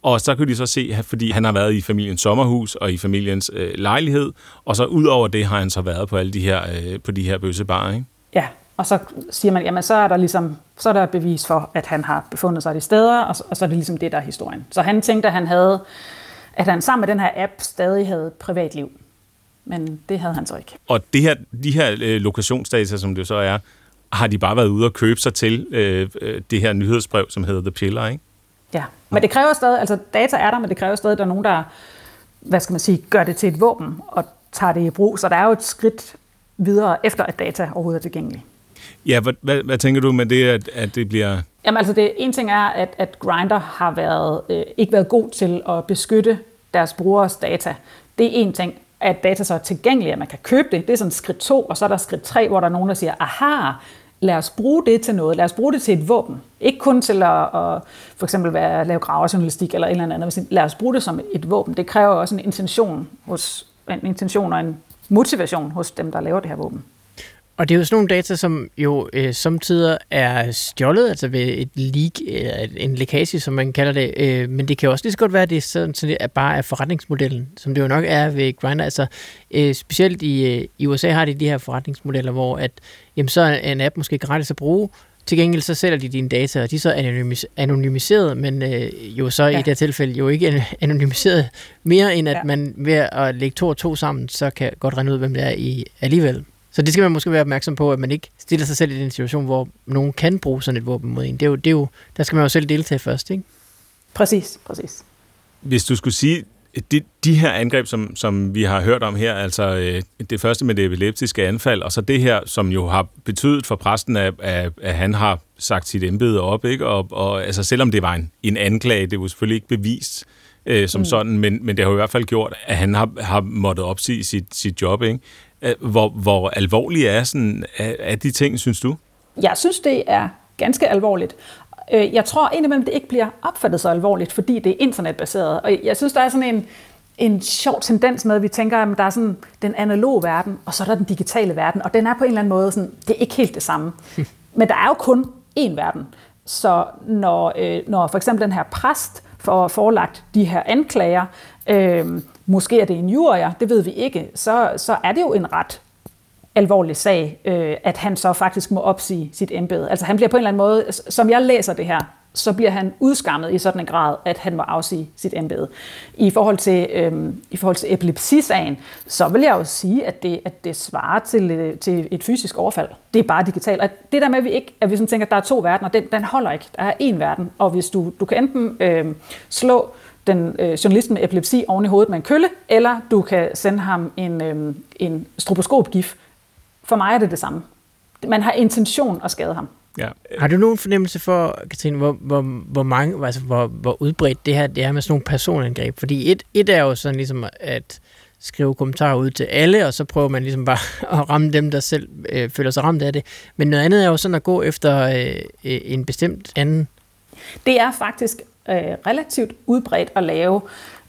og så kan de så se, fordi han har været i familiens sommerhus og i familiens øh, lejlighed, og så ud over det har han så været på alle de her, øh, på de her bøssebarer, ikke?
Ja, og så siger man, jamen så er der ligesom, så er der bevis for, at han har befundet sig de steder, og så, og så er det ligesom det, der er historien. Så han tænkte, at han havde, at han sammen med den her app stadig havde privatliv. Men det havde han så ikke.
Og det her, de her øh, lokationsdata, som det så er, har de bare været ude og købe sig til øh, øh, det her nyhedsbrev, som hedder The Piller, ikke?
Ja, men det kræver stadig, altså data er der, men det kræver stadig, at der er nogen, der, hvad skal man sige, gør det til et våben og tager det i brug. Så der er jo et skridt videre, efter at data overhovedet er tilgængelig.
Ja, hvad, hvad, hvad tænker du med det, at, at det bliver...
Jamen altså, det, en ting er, at, at Grindr har været, øh, ikke været god til at beskytte deres brugeres data. Det er en ting, at data så er tilgængelige, at man kan købe det. Det er sådan skridt to, og så er der skridt tre, hvor der er nogen, der siger, aha, lad os bruge det til noget. Lad os bruge det til et våben. Ikke kun til at, at for eksempel være, lave gravejournalistik eller et eller andet. Lad os bruge det som et våben. Det kræver også en intention, hos, en intention og en motivation hos dem, der laver det her våben.
Og det er jo sådan nogle data, som jo øh, samtidig er stjålet, altså ved et leak, øh, en lækage, som man kalder det. Øh, men det kan jo også lige så godt være, at det er sådan, så det er bare er forretningsmodellen, som det jo nok er ved Grindr. Altså, øh, specielt i, øh, i USA har de de her forretningsmodeller, hvor at, jamen, så er en app måske gratis at bruge, til gengæld så sælger de dine data, og de er så anonymis- anonymiseret, men øh, jo så ja. i det her tilfælde jo ikke anonymiseret mere, end at ja. man ved at lægge to og to sammen, så kan godt regne ud, hvem det er i alligevel. Så det skal man måske være opmærksom på, at man ikke stiller sig selv i den situation, hvor nogen kan bruge sådan et våben mod en. Det er jo, det er jo, der skal man jo selv deltage først, ikke?
Præcis, præcis.
Hvis du skulle sige, de, de her angreb, som, som vi har hørt om her, altså øh, det første med det epileptiske anfald, og så det her, som jo har betydet for præsten, at, at, at han har sagt sit embede op, ikke? Og, og altså, selvom det var en, en anklage, det var selvfølgelig ikke bevist øh, som mm. sådan, men, men det har jo i hvert fald gjort, at han har, har måttet opsige sit, sit job, ikke? Hvor, hvor alvorlige er, sådan, er, er de ting, synes du?
Jeg synes, det er ganske alvorligt. Øh, jeg tror indimellem, det ikke bliver opfattet så alvorligt, fordi det er internetbaseret. Og jeg synes, der er sådan en, en sjov tendens med, at vi tænker, at der er sådan den analoge verden, og så er der den digitale verden, og den er på en eller anden måde sådan, det er ikke helt det samme. Men der er jo kun én verden. Så når, øh, når for eksempel den her præst får forelagt de her anklager, øh, måske er det en jurier, det ved vi ikke, så, så er det jo en ret alvorlig sag, øh, at han så faktisk må opsige sit embede. Altså han bliver på en eller anden måde, som jeg læser det her, så bliver han udskammet i sådan en grad, at han må afsige sit embede. I forhold til, øh, i forhold til epilepsisagen, så vil jeg jo sige, at det, at det svarer til, øh, til et fysisk overfald. Det er bare digitalt. Og det der med, at vi ikke at vi sådan tænker, at der er to verdener, den, den holder ikke. Der er én verden, og hvis du, du kan enten øh, slå den øh, journalisten med epilepsi oven i hovedet med en kølle, eller du kan sende ham en, øh, en stroboskopgif. For mig er det det samme. Man har intention at skade ham.
Ja.
Har du nogen fornemmelse for, Katrine, hvor, hvor, hvor, mange, altså hvor, hvor udbredt det her det er med sådan nogle personangreb? Fordi et, et er jo sådan ligesom at skrive kommentarer ud til alle, og så prøver man ligesom bare at ramme dem, der selv øh, føler sig ramt af det. Men noget andet er jo sådan at gå efter øh, en bestemt anden.
Det er faktisk øh, relativt udbredt at lave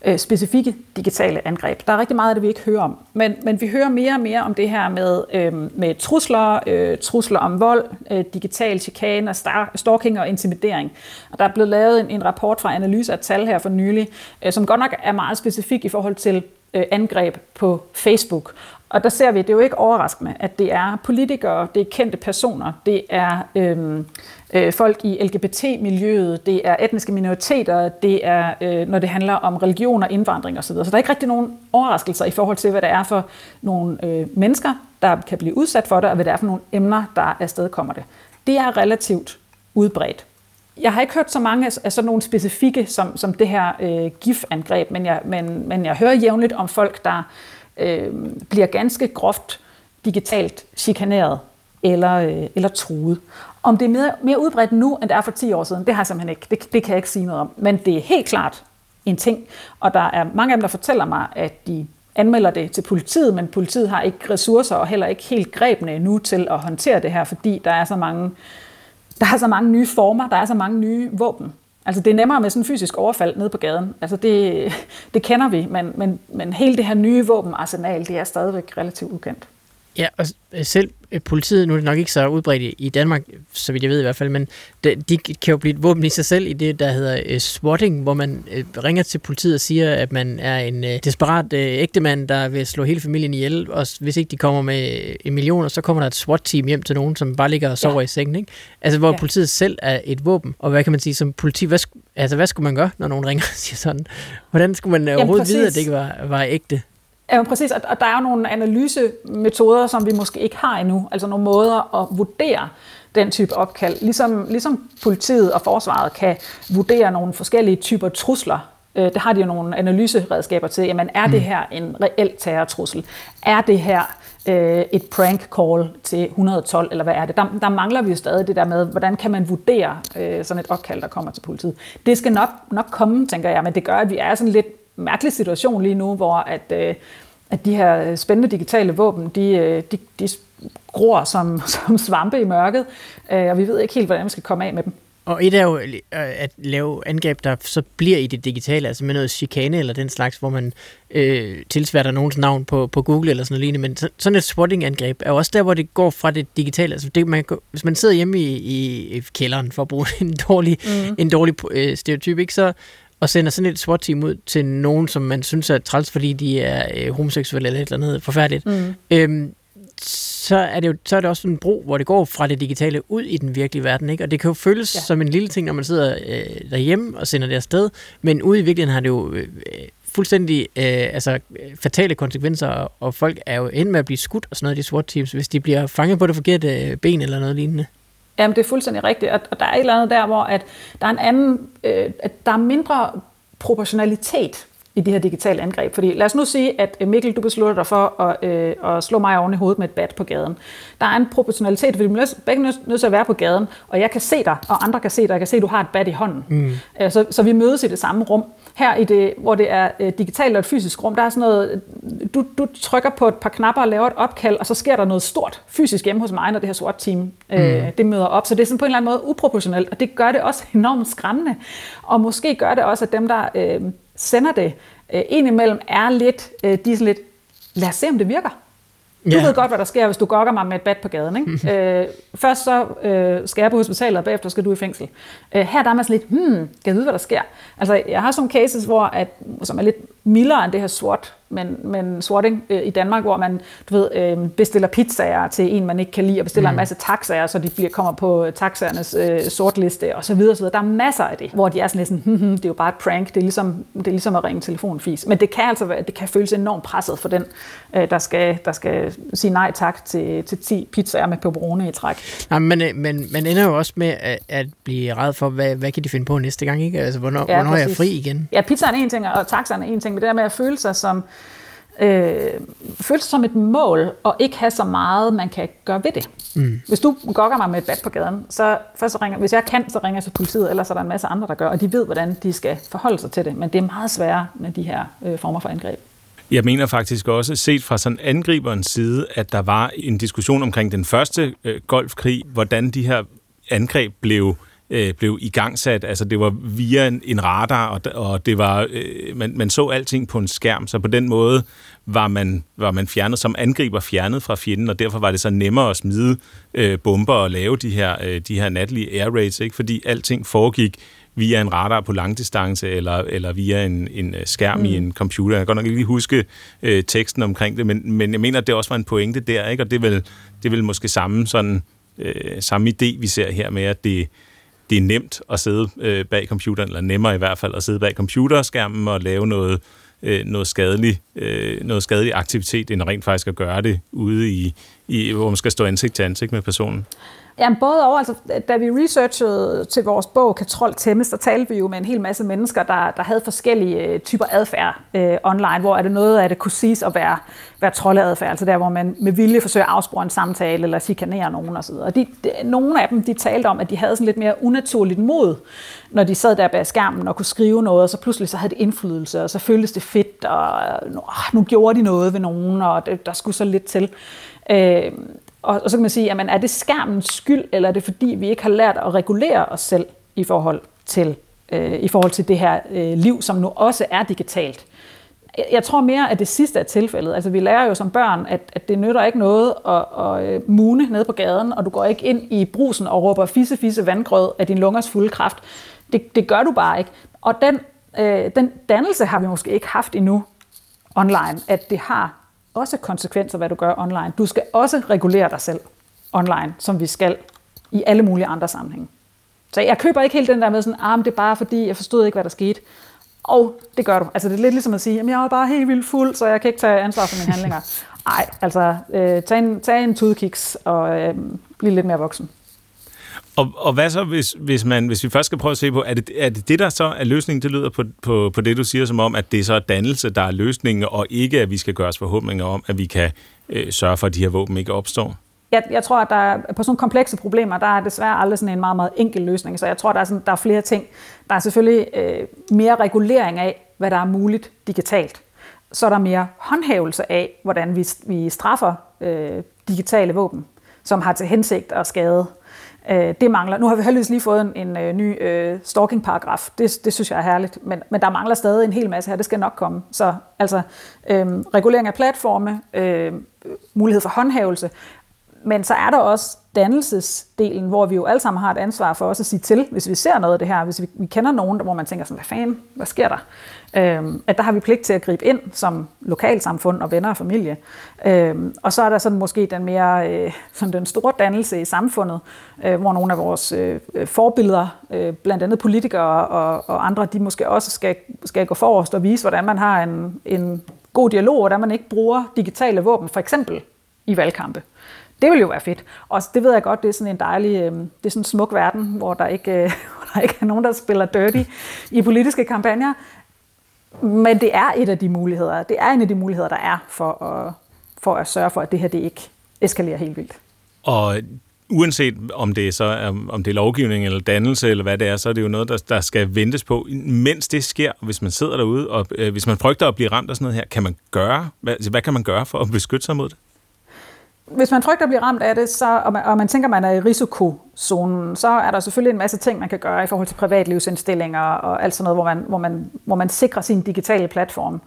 øh, specifikke digitale angreb. Der er rigtig meget af det, vi ikke hører om. Men, men vi hører mere og mere om det her med, øh, med trusler, øh, trusler om vold, øh, digital chikane, stalking og intimidering. Og der er blevet lavet en, en rapport fra Analyse af Tal her for nylig, øh, som godt nok er meget specifik i forhold til øh, angreb på Facebook. Og der ser vi, det er jo ikke overraskende, at det er politikere, det er kendte personer, det er øhm, øh, folk i LGBT-miljøet, det er etniske minoriteter, det er, øh, når det handler om religion og indvandring osv. Så der er ikke rigtig nogen overraskelser i forhold til, hvad det er for nogle øh, mennesker, der kan blive udsat for det, og hvad det er for nogle emner, der afstedkommer det. Det er relativt udbredt. Jeg har ikke hørt så mange af sådan nogle specifikke som, som det her øh, GIF-angreb, men jeg, men, men jeg hører jævnligt om folk, der øh, bliver ganske groft digitalt chikaneret eller, øh, eller truet. Om det er mere, mere udbredt nu, end det er for 10 år siden, det har jeg simpelthen ikke. Det, det kan jeg ikke sige noget om. Men det er helt klart en ting, og der er mange af dem, der fortæller mig, at de anmelder det til politiet, men politiet har ikke ressourcer og heller ikke helt grebne endnu til at håndtere det her, fordi der er så mange, der er så mange nye former, der er så mange nye våben. Altså det er nemmere med sådan en fysisk overfald nede på gaden. Altså det, det kender vi, men, men, men hele det her nye våbenarsenal, det er stadigvæk relativt ukendt.
Ja, og selv politiet, nu er det nok ikke så udbredt i Danmark, så vidt jeg ved i hvert fald, men de, de kan jo blive et våben i sig selv i det, der hedder uh, swatting, hvor man uh, ringer til politiet og siger, at man er en uh, desperat uh, ægtemand, der vil slå hele familien ihjel, og hvis ikke de kommer med en million, så kommer der et SWAT-team hjem til nogen, som bare ligger og sover ja. i sengen, ikke? Altså, hvor ja. politiet selv er et våben, og hvad kan man sige som politi, hvad, altså, hvad skulle man gøre, når nogen ringer og siger sådan? Hvordan skulle man overhovedet vide, at det ikke var, var ægte?
Ja, præcis. Og der er jo nogle analysemetoder, som vi måske ikke har endnu. Altså nogle måder at vurdere den type opkald. Ligesom, ligesom politiet og forsvaret kan vurdere nogle forskellige typer trusler. Øh, det har de jo nogle analyseredskaber til. Jamen, er det mm. her en reel terrortrussel? Er det her øh, et prank call til 112, eller hvad er det? Der, der mangler vi jo stadig det der med, hvordan kan man vurdere øh, sådan et opkald, der kommer til politiet. Det skal nok, nok komme, tænker jeg, men det gør, at vi er sådan lidt mærkelig situation lige nu, hvor at, øh, at de her spændende digitale våben, de, øh, de, de gror som, som svampe i mørket, øh, og vi ved ikke helt, hvordan vi skal komme af med dem.
Og et er jo øh, at lave angreb, der så bliver i det digitale, altså med noget chikane eller den slags, hvor man øh, tilsværter nogens navn på, på Google eller sådan noget lignende. Men sådan et swatting-angreb er også der, hvor det går fra det digitale. Altså det, man, hvis man sidder hjemme i, i, i kælderen, for at bruge en dårlig, mm. en dårlig øh, stereotyp, ikke, så, og sender sådan et SWAT-team ud til nogen, som man synes er træls, fordi de er øh, homoseksuelle eller et eller andet forfærdeligt, mm. øhm, så er, det jo, så er det også en bro, hvor det går fra det digitale ud i den virkelige verden. Ikke? Og det kan jo føles ja. som en lille ting, når man sidder øh, derhjemme og sender det afsted, men ude i virkeligheden har det jo øh, fuldstændig øh, altså, fatale konsekvenser, og, og folk er jo endt med at blive skudt og sådan noget, de SWAT-teams, hvis de bliver fanget på det forkerte øh, ben eller noget lignende.
Jamen, det er fuldstændig rigtigt. Og der er et eller andet der, hvor at der er en anden, øh, at der er mindre proportionalitet i de her digitale angreb. Fordi lad os nu sige, at øh, Mikkel, du beslutter dig for at, øh, at slå mig oven i hovedet med et bat på gaden. Der er en proportionalitet, fordi vi er begge nødt nød til at være på gaden, og jeg kan se dig, og andre kan se dig, jeg kan se, at du har et bat i hånden. Mm. Øh, så, så vi mødes i det samme rum. Her, i det, hvor det er øh, digitalt og et fysisk rum, der er sådan noget, du, du trykker på et par knapper og laver et opkald, og så sker der noget stort fysisk hjemme hos mig, når det her sort team øh, mm. det møder op. Så det er sådan på en eller anden måde uproportionelt, og det gør det også enormt skræmmende. Og måske gør det også, at dem, der øh, sender det, øh, indimellem er lidt, øh, de er lidt, lad os se, om det virker. Du yeah. ved godt, hvad der sker, hvis du gokker mig med et bat på gaden. Ikke? Mm-hmm. Øh, først så øh, skal jeg på hospitalet, og bagefter skal du i fængsel. Øh, her der er man sådan lidt, hmm, kan jeg vide, hvad der sker? Altså, jeg har sådan cases, hvor, at, som er lidt mildere end det her sort men, men sorting øh, i Danmark, hvor man du ved, øh, bestiller pizzaer til en, man ikke kan lide, og bestiller mm. en masse taxaer, så de bliver, kommer på taxaernes øh, sortliste, og så videre, så videre. Der er masser af det, hvor de er sådan lidt sådan, hm, hm, det er jo bare et prank, det er ligesom, det er ligesom at ringe telefonfis. Men det kan altså være, det kan føles enormt presset for den, øh, der, skal, der skal sige nej tak til, til 10 pizzaer med pepperoni i træk.
Nej, men, øh, men man ender jo også med at, at blive red for, hvad, hvad kan de finde på næste gang, ikke? Altså, hvornår, ja, hvornår er jeg fri igen?
Ja, pizzaen er en ting, og taxaen er en ting, men det der med at føle sig som øh, føles som et mål, og ikke have så meget, man kan gøre ved det. Mm. Hvis du gokker mig med et bat på gaden, så først så ringer, hvis jeg kan, så ringer jeg til politiet, ellers er der en masse andre, der gør, og de ved, hvordan de skal forholde sig til det. Men det er meget sværere med de her øh, former for angreb.
Jeg mener faktisk også, set fra sådan angriberens side, at der var en diskussion omkring den første øh, golfkrig, hvordan de her angreb blev øh, blev igangsat. Altså det var via en, en radar, og, og det var øh, man, man så alting på en skærm, så på den måde var man, var man fjernet som angriber fjernet fra fjenden, og derfor var det så nemmere at smide øh, bomber og lave de her, øh, de her natlige air raids, ikke? fordi alting foregik via en radar på langdistance, eller, eller via en, en øh, skærm mm. i en computer. Jeg kan godt nok ikke lige huske øh, teksten omkring det, men, men jeg mener, at det også var en pointe der, ikke? og det er vel, det er vel måske samme, sådan, øh, samme idé, vi ser her med, at det, det er nemt at sidde øh, bag computeren, eller nemmere i hvert fald at sidde bag computerskærmen og lave noget, øh, noget, skadelig, øh, noget skadelig aktivitet, end rent faktisk at gøre det ude i, i hvor man skal stå ansigt til ansigt med personen.
Jamen både over, altså, da vi researchede til vores bog Katrol Tæmmes, der talte vi jo med en hel masse mennesker, der, der havde forskellige øh, typer adfærd øh, online, hvor er det noget af det kunne siges at være, være troldeadfærd, altså der, hvor man med vilje forsøger at afspore en samtale eller chikanere nogen osv. Og de, de, nogle af dem, de talte om, at de havde sådan lidt mere unaturligt mod, når de sad der bag skærmen og kunne skrive noget, og så pludselig så havde det indflydelse, og så føltes det fedt, og nu, nu gjorde de noget ved nogen, og det, der skulle så lidt til. Øh, og, og så kan man sige, jamen, er det skærmens skyld, eller er det fordi, vi ikke har lært at regulere os selv i forhold til, øh, i forhold til det her øh, liv, som nu også er digitalt? Jeg tror mere, at det sidste er tilfældet. Altså, vi lærer jo som børn, at, at det nytter ikke noget at, at øh, mune ned på gaden, og du går ikke ind i brusen og råber fisse, fisse vandgrød af din lungers fulde kraft. Det, det gør du bare ikke. Og den, øh, den dannelse har vi måske ikke haft endnu online, at det har også konsekvenser, hvad du gør online. Du skal også regulere dig selv online, som vi skal i alle mulige andre sammenhænge. Så jeg køber ikke helt den der med sådan, ah, det er bare fordi, jeg forstod ikke, hvad der skete. Og det gør du. Altså det er lidt ligesom at sige, at jeg er bare helt vildt fuld, så jeg kan ikke tage ansvar for mine handlinger. Nej, altså øh, tag en, tag en tudkiks og øh, blive lidt mere voksen.
Og, og hvad så, hvis, hvis, man, hvis vi først skal prøve at se på, er det, er det det, der så er løsningen? Det lyder på, på, på det, du siger, som om, at det er så dannelse, der er løsningen, og ikke, at vi skal gøre os forhåbninger om, at vi kan øh, sørge for, at de her våben ikke opstår?
Jeg, jeg tror, at der på sådan komplekse problemer, der er desværre aldrig sådan en meget, meget enkel løsning. Så jeg tror, der er, sådan, der er flere ting. Der er selvfølgelig øh, mere regulering af, hvad der er muligt digitalt. Så er der mere håndhævelse af, hvordan vi, vi straffer øh, digitale våben, som har til hensigt at skade Øh, Øh, det mangler. Nu har vi heldigvis lige fået en, en øh, ny øh, stalking-paragraf. Det, det synes jeg er herligt. Men, men der mangler stadig en hel masse her. Det skal nok komme. Så altså øh, regulering af platforme, øh, mulighed for håndhævelse. Men så er der også dannelsesdelen, hvor vi jo alle sammen har et ansvar for også at sige til, hvis vi ser noget af det her, hvis vi, vi kender nogen, hvor man tænker sådan, hvad fanden, hvad sker der? Øhm, at der har vi pligt til at gribe ind som lokalsamfund og venner og familie. Øhm, og så er der sådan måske den mere, øh, sådan den store dannelse i samfundet, øh, hvor nogle af vores øh, forbilleder, øh, blandt andet politikere og, og andre, de måske også skal, skal gå forrest og vise, hvordan man har en, en god dialog, hvordan man ikke bruger digitale våben, for eksempel i valgkampe. Det ville jo være fedt. Og det ved jeg godt, det er sådan en dejlig, øh, det er sådan en smuk verden, hvor der ikke, øh, hvor der ikke er nogen, der spiller dirty i politiske kampagner. Men det er et af de muligheder. Det er en af de muligheder, der er for at, for at sørge for, at det her det ikke eskalerer helt vildt.
Og uanset om det er så om det er lovgivning eller dannelse eller hvad det er, så er det jo noget, der, der skal ventes på, mens det sker. Hvis man sidder derude, og øh, hvis man frygter at blive ramt af sådan noget her, kan man gøre, hvad, hvad kan man gøre for at beskytte sig mod det?
Hvis man frygter at blive ramt af det, så, og, man, og man tænker, at man er i risikozonen, så er der selvfølgelig en masse ting, man kan gøre i forhold til privatlivsindstillinger og alt sådan noget, hvor man, hvor man, hvor man sikrer sin digitale platform.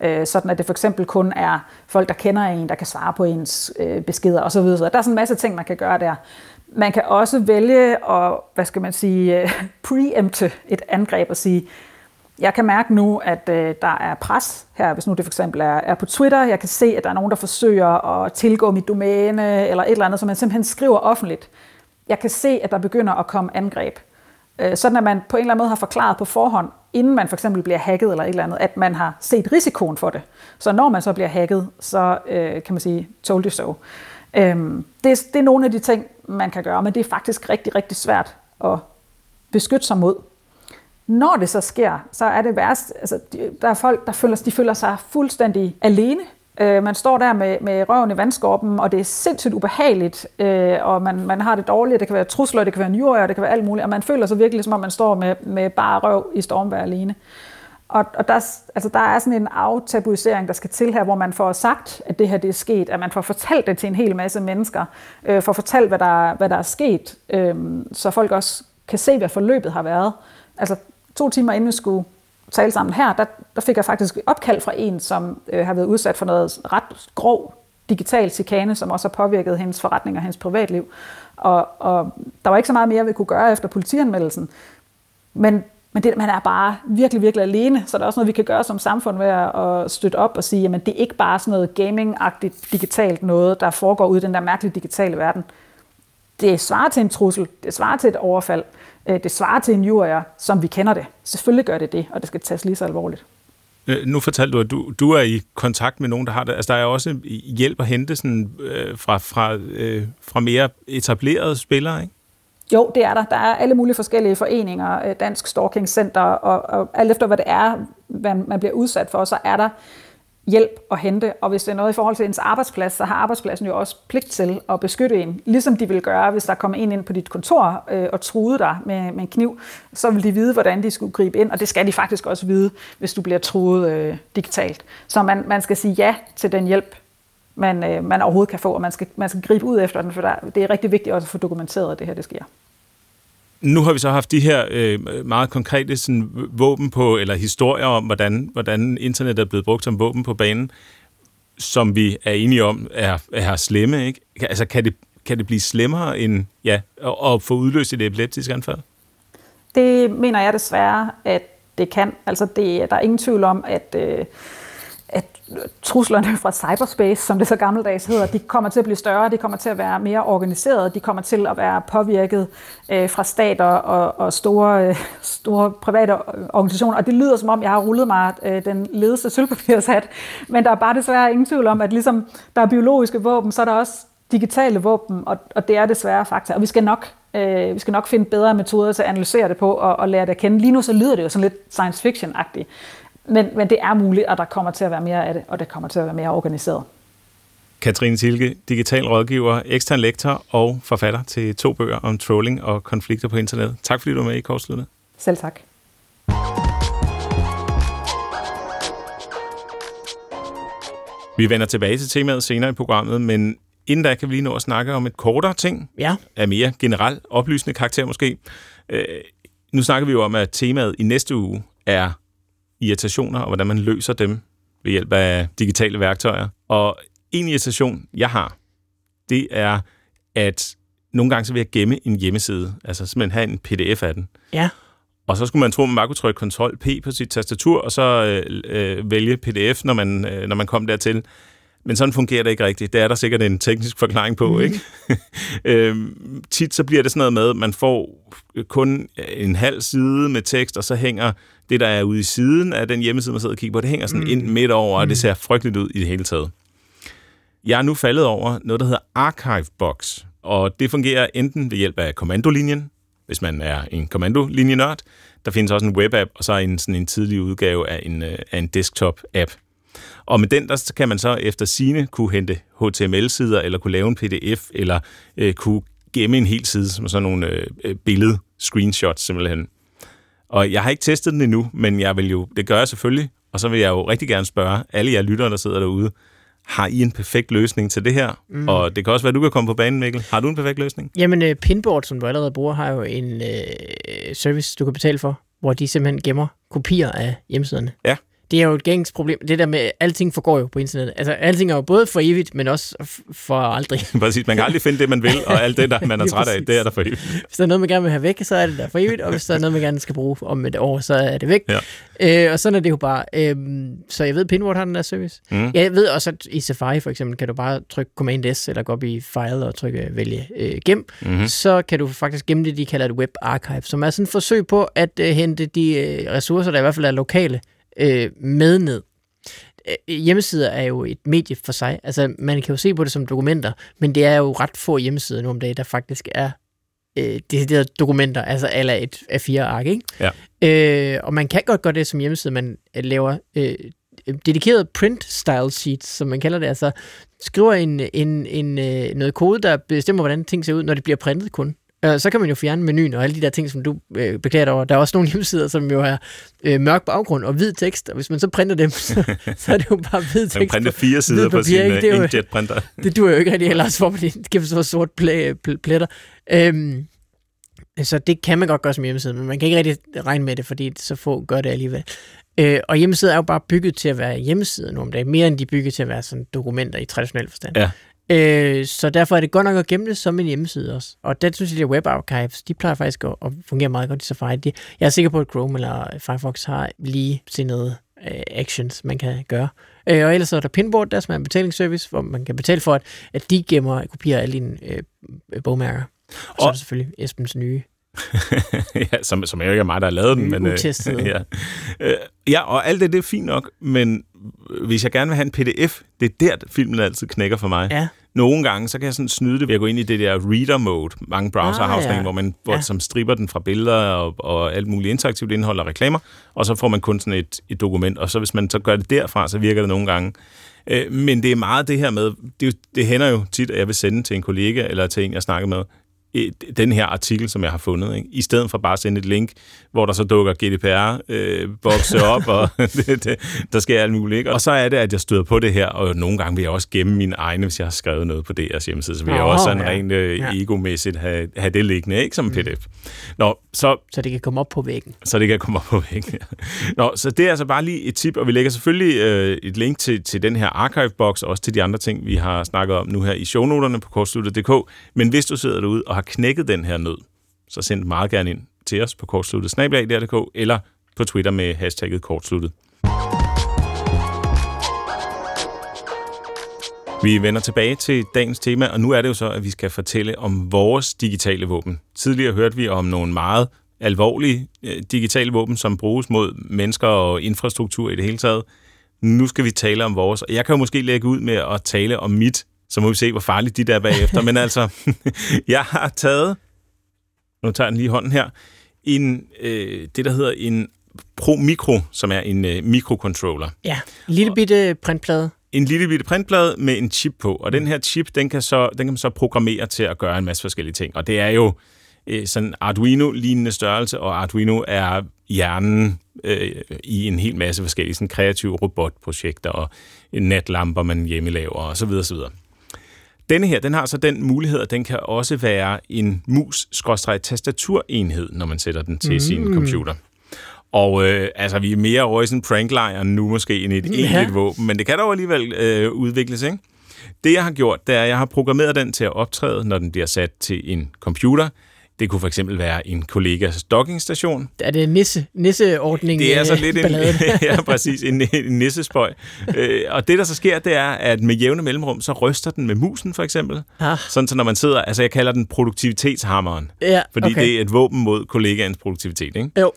Øh, sådan at det for eksempel kun er folk, der kender en, der kan svare på ens øh, beskeder osv. Så der er sådan en masse ting, man kan gøre der. Man kan også vælge at, hvad skal man sige, øh, preempte et angreb og sige, jeg kan mærke nu, at øh, der er pres her, hvis nu det for eksempel er, er på Twitter. Jeg kan se, at der er nogen, der forsøger at tilgå mit domæne eller et eller andet, som man simpelthen skriver offentligt. Jeg kan se, at der begynder at komme angreb. Øh, sådan at man på en eller anden måde har forklaret på forhånd, inden man for eksempel bliver hacket eller et eller andet, at man har set risikoen for det. Så når man så bliver hacket, så øh, kan man sige, told you so. Øhm, det, det er nogle af de ting, man kan gøre, men det er faktisk rigtig, rigtig svært at beskytte sig mod. Når det så sker, så er det værst, altså der er folk, der føler, de føler sig fuldstændig alene. Øh, man står der med, med røven i vandskorpen, og det er sindssygt ubehageligt, øh, og man, man har det dårligt. Det kan være trusler, det kan være njurier, det kan være alt muligt, og man føler sig virkelig, som om man står med, med bare røv i stormvær alene. Og, og der, altså, der er sådan en aftabuisering, der skal til her, hvor man får sagt, at det her det er sket, at man får fortalt det til en hel masse mennesker, øh, får fortalt, hvad der, hvad der er sket, øh, så folk også kan se, hvad forløbet har været. Altså to timer inden vi skulle tale sammen her, der, der fik jeg faktisk opkald fra en, som øh, har været udsat for noget ret grov digital chikane, som også har påvirket hendes forretning og hendes privatliv. Og, og der var ikke så meget mere, vi kunne gøre efter politianmeldelsen. Men men det, man er bare virkelig, virkelig alene, så der er også noget, vi kan gøre som samfund ved at støtte op og sige, at det er ikke bare sådan noget gaming-agtigt digitalt noget, der foregår ude i den der mærkelige digitale verden. Det svarer til en trussel, det svarer til et overfald, det svarer til en jurier, som vi kender det. Selvfølgelig gør det det, og det skal tages lige så alvorligt.
Øh, nu fortalte du, at du, du er i kontakt med nogen, der har det. Altså, der er også hjælp at hente sådan, øh, fra, fra, øh, fra mere etablerede spillere, ikke?
Jo, det er der. Der er alle mulige forskellige foreninger, øh, Dansk Stalking Center, og, og alt efter hvad det er, hvad man bliver udsat for, så er der hjælp at hente. Og hvis det er noget i forhold til ens arbejdsplads, så har arbejdspladsen jo også pligt til at beskytte en. Ligesom de vil gøre, hvis der kommer en ind på dit kontor øh, og truede dig med, med en kniv, så vil de vide, hvordan de skulle gribe ind. Og det skal de faktisk også vide, hvis du bliver truet øh, digitalt. Så man, man skal sige ja til den hjælp, man, øh, man overhovedet kan få, og man skal, man skal gribe ud efter den, for der, det er rigtig vigtigt også at få dokumenteret, at det her det sker.
Nu har vi så haft de her øh, meget konkrete sådan, våben på, eller historier om, hvordan, hvordan internet er blevet brugt som våben på banen, som vi er enige om er, er slemme. Ikke? Altså, kan det, kan det blive slemmere end ja, at, at få udløst et epileptisk anfald?
Det mener jeg desværre, at det kan. Altså, det, der er ingen tvivl om, at... Øh, at truslerne fra cyberspace, som det så gammeldags hedder, de kommer til at blive større, de kommer til at være mere organiseret, de kommer til at være påvirket øh, fra stater og, og store, øh, store private organisationer. Og det lyder som om, jeg har rullet mig øh, den ledeste sølvpapirshat, men der er bare desværre ingen tvivl om, at ligesom der er biologiske våben, så er der også digitale våben, og, og det er desværre fakta. Og vi skal nok Øh, vi skal nok finde bedre metoder til at analysere det på og, og lære det at kende. Lige nu så lyder det jo sådan lidt science fiction-agtigt. Men, men det er muligt, at der kommer til at være mere af det, og det kommer til at være mere organiseret.
Katrine Tilke, digital rådgiver, ekstern lektor og forfatter til to bøger om trolling og konflikter på internettet. Tak fordi du var med i Kortsluttet.
Selv tak.
Vi vender tilbage til temaet senere i programmet, men inden da kan vi lige nå at snakke om et kortere ting.
Ja.
Af mere generelt oplysende karakter måske. Øh, nu snakker vi jo om, at temaet i næste uge er irritationer, og hvordan man løser dem ved hjælp af digitale værktøjer. Og en irritation, jeg har, det er, at nogle gange så vil jeg gemme en hjemmeside, altså simpelthen have en pdf af den.
Ja.
Og så skulle man tro, at man bare kunne trykke Ctrl-P på sit tastatur, og så øh, øh, vælge pdf, når man, øh, når man kom dertil. Men sådan fungerer det ikke rigtigt. Det er der sikkert en teknisk forklaring på, mm. ikke? øhm, tit så bliver det sådan noget med, at man får kun en halv side med tekst, og så hænger det, der er ude i siden af den hjemmeside, man sidder og kigger på, det hænger sådan mm. ind midt over, og det mm. ser frygteligt ud i det hele taget. Jeg er nu faldet over noget, der hedder Archivebox, og det fungerer enten ved hjælp af kommandolinjen, hvis man er en kommandolinjenørd. Der findes også en webapp, og så en, sådan en tidlig udgave af en, øh, af en desktop-app. Og med den, der kan man så efter sine kunne hente HTML-sider, eller kunne lave en PDF, eller øh, kunne gemme en hel side som sådan nogle øh, øh, billed-screenshots simpelthen. Og jeg har ikke testet den endnu, men jeg vil jo, det gør jeg selvfølgelig. Og så vil jeg jo rigtig gerne spørge alle jer lyttere, der sidder derude, har I en perfekt løsning til det her? Mm. Og det kan også være, at du kan komme på banen, Mikkel. Har du en perfekt løsning?
Jamen, uh, Pinboard, som du allerede bruger, har jo en uh, service, du kan betale for, hvor de simpelthen gemmer kopier af hjemmesiderne.
Ja
det er jo et gængs problem. Det der med, at alting forgår jo på internettet. Altså, alting er jo både for evigt, men også for aldrig.
Præcis. Man kan aldrig finde det, man vil, og alt det, der man er træt af, det er der for evigt.
Hvis der er noget, man gerne vil have væk, så er det der for evigt, og hvis der er noget, man gerne skal bruge om et år, så er det væk. Ja. Øh, og sådan er det jo bare. Øh, så jeg ved, Pinward har den der service. Mm. Jeg ved også, at i Safari for eksempel, kan du bare trykke Command-S, eller gå op i File og trykke vælge øh, gem. Mm-hmm. Så kan du faktisk gemme det, de kalder et web archive, som er sådan et forsøg på at øh, hente de øh, ressourcer, der i hvert fald er lokale, øh, med ned. Øh, hjemmesider er jo et medie for sig. Altså, man kan jo se på det som dokumenter, men det er jo ret få hjemmesider nu om dagen, der faktisk er øh, deciderede dokumenter, altså eller et A4-ark, ikke?
Ja.
Øh, og man kan godt gøre det som hjemmeside, man øh, laver øh, dedikeret print style sheets, som man kalder det, altså skriver en, en, en, øh, noget kode, der bestemmer, hvordan ting ser ud, når det bliver printet kun. Øh, så kan man jo fjerne menuen og alle de der ting, som du øh, beklager dig over. Der er også nogle hjemmesider, som jo har øh, mørk baggrund og hvid tekst, og hvis man så printer dem, så, så er det jo bare hvid tekst.
Man printer fire sider på sin uh, inkjet-printer.
Det duer jo ikke rigtig ellers, hvor man kan så sort pl- pl- pletter. Øhm, så det kan man godt gøre som hjemmeside, men man kan ikke rigtig regne med det, fordi så få gør det alligevel. Øh, og hjemmesider er jo bare bygget til at være hjemmesider nu om dagen, mere end de er bygget til at være sådan dokumenter i traditionel forstand.
Ja.
Øh, så derfor er det godt nok at gemme det som en hjemmeside også. Og det synes jeg, at Web Archives, de plejer faktisk at, at fungere meget godt i Safari. De, jeg er sikker på, at Chrome eller Firefox har lige noget øh, actions, man kan gøre. Øh, og ellers er der Pinboard, der som er en betalingsservice, hvor man kan betale for, at, at de gemmer kopierer alle dine øh, bogmærker. Og, og så er selvfølgelig Esbens nye
ja, som, som jo ikke er mig, der har lavet den. Men,
øh,
ja. Øh, ja, og alt det, det er fint nok, men hvis jeg gerne vil have en pdf, det er der, filmen altid knækker for mig.
Ja.
Nogle gange, så kan jeg sådan snyde det ved at gå ind i det der reader mode, mange browser har ah, ja. hvor man hvor, ja. som striber den fra billeder og, og alt muligt interaktivt indhold og reklamer, og så får man kun sådan et, et dokument, og så hvis man så gør det derfra, så virker det nogle gange. Øh, men det er meget det her med, det, det hænder jo tit, at jeg vil sende til en kollega eller til en, jeg snakker med, den her artikel, som jeg har fundet, ikke? i stedet for bare at sende et link, hvor der så dukker GDPR-bokse øh, op, og det, det, der sker alt muligt. Ikke? Og så er det, at jeg støder på det her, og nogle gange vil jeg også gemme mine egne, hvis jeg har skrevet noget på DR's hjemmeside, så vil jeg oh, også sådan ja. rent øh, ja. egomæssigt have, have det liggende, ikke som en pdf. Nå, så,
så det kan komme op på væggen.
Så det kan komme op på væggen, ja. Nå, så det er altså bare lige et tip, og vi lægger selvfølgelig øh, et link til, til den her archive-box, og også til de andre ting, vi har snakket om nu her i shownoterne på kortsluttet.dk. Men hvis du sidder derude og har knækket den her nød, så send meget gerne ind til os på kortsluttet eller på Twitter med hashtagget kortsluttet. Vi vender tilbage til dagens tema, og nu er det jo så, at vi skal fortælle om vores digitale våben. Tidligere hørte vi om nogle meget alvorlige øh, digitale våben, som bruges mod mennesker og infrastruktur i det hele taget. Nu skal vi tale om vores, og jeg kan jo måske lægge ud med at tale om mit så må vi se, hvor farligt de der er bagefter. Men altså, jeg har taget, nu tager jeg den lige hånden her, en, øh, det, der hedder en Pro Micro, som er en øh, mikrocontroller.
Ja, en lille bitte printplade.
En lille bitte printplade med en chip på, og den her chip, den kan, så, den kan man så programmere til at gøre en masse forskellige ting. Og det er jo øh, sådan Arduino-lignende størrelse, og Arduino er hjernen øh, i en hel masse forskellige sådan kreative robotprojekter og natlamper, man hjemme laver og så videre, så videre. Denne her, den har så den mulighed, at den kan også være en mus-tastaturenhed, når man sætter den til mm. sin computer. Og øh, altså, vi er mere over i sådan en pranklejr nu måske end et ja. egentligt våben, men det kan dog alligevel øh, udvikles, ikke? Det, jeg har gjort, det er, at jeg har programmeret den til at optræde, når den bliver sat til en computer. Det kunne for eksempel være en kollegas dockingstation.
Er det nisse, nisseordning?
Det er så lidt en, ja, præcis, en, en nissespøj. øh, og det, der så sker, det er, at med jævne mellemrum, så ryster den med musen, for eksempel. Ah. Sådan, så når man sidder, altså jeg kalder den produktivitetshammeren. Ja, fordi okay. det er et våben mod kollegaens produktivitet, ikke?
Jo.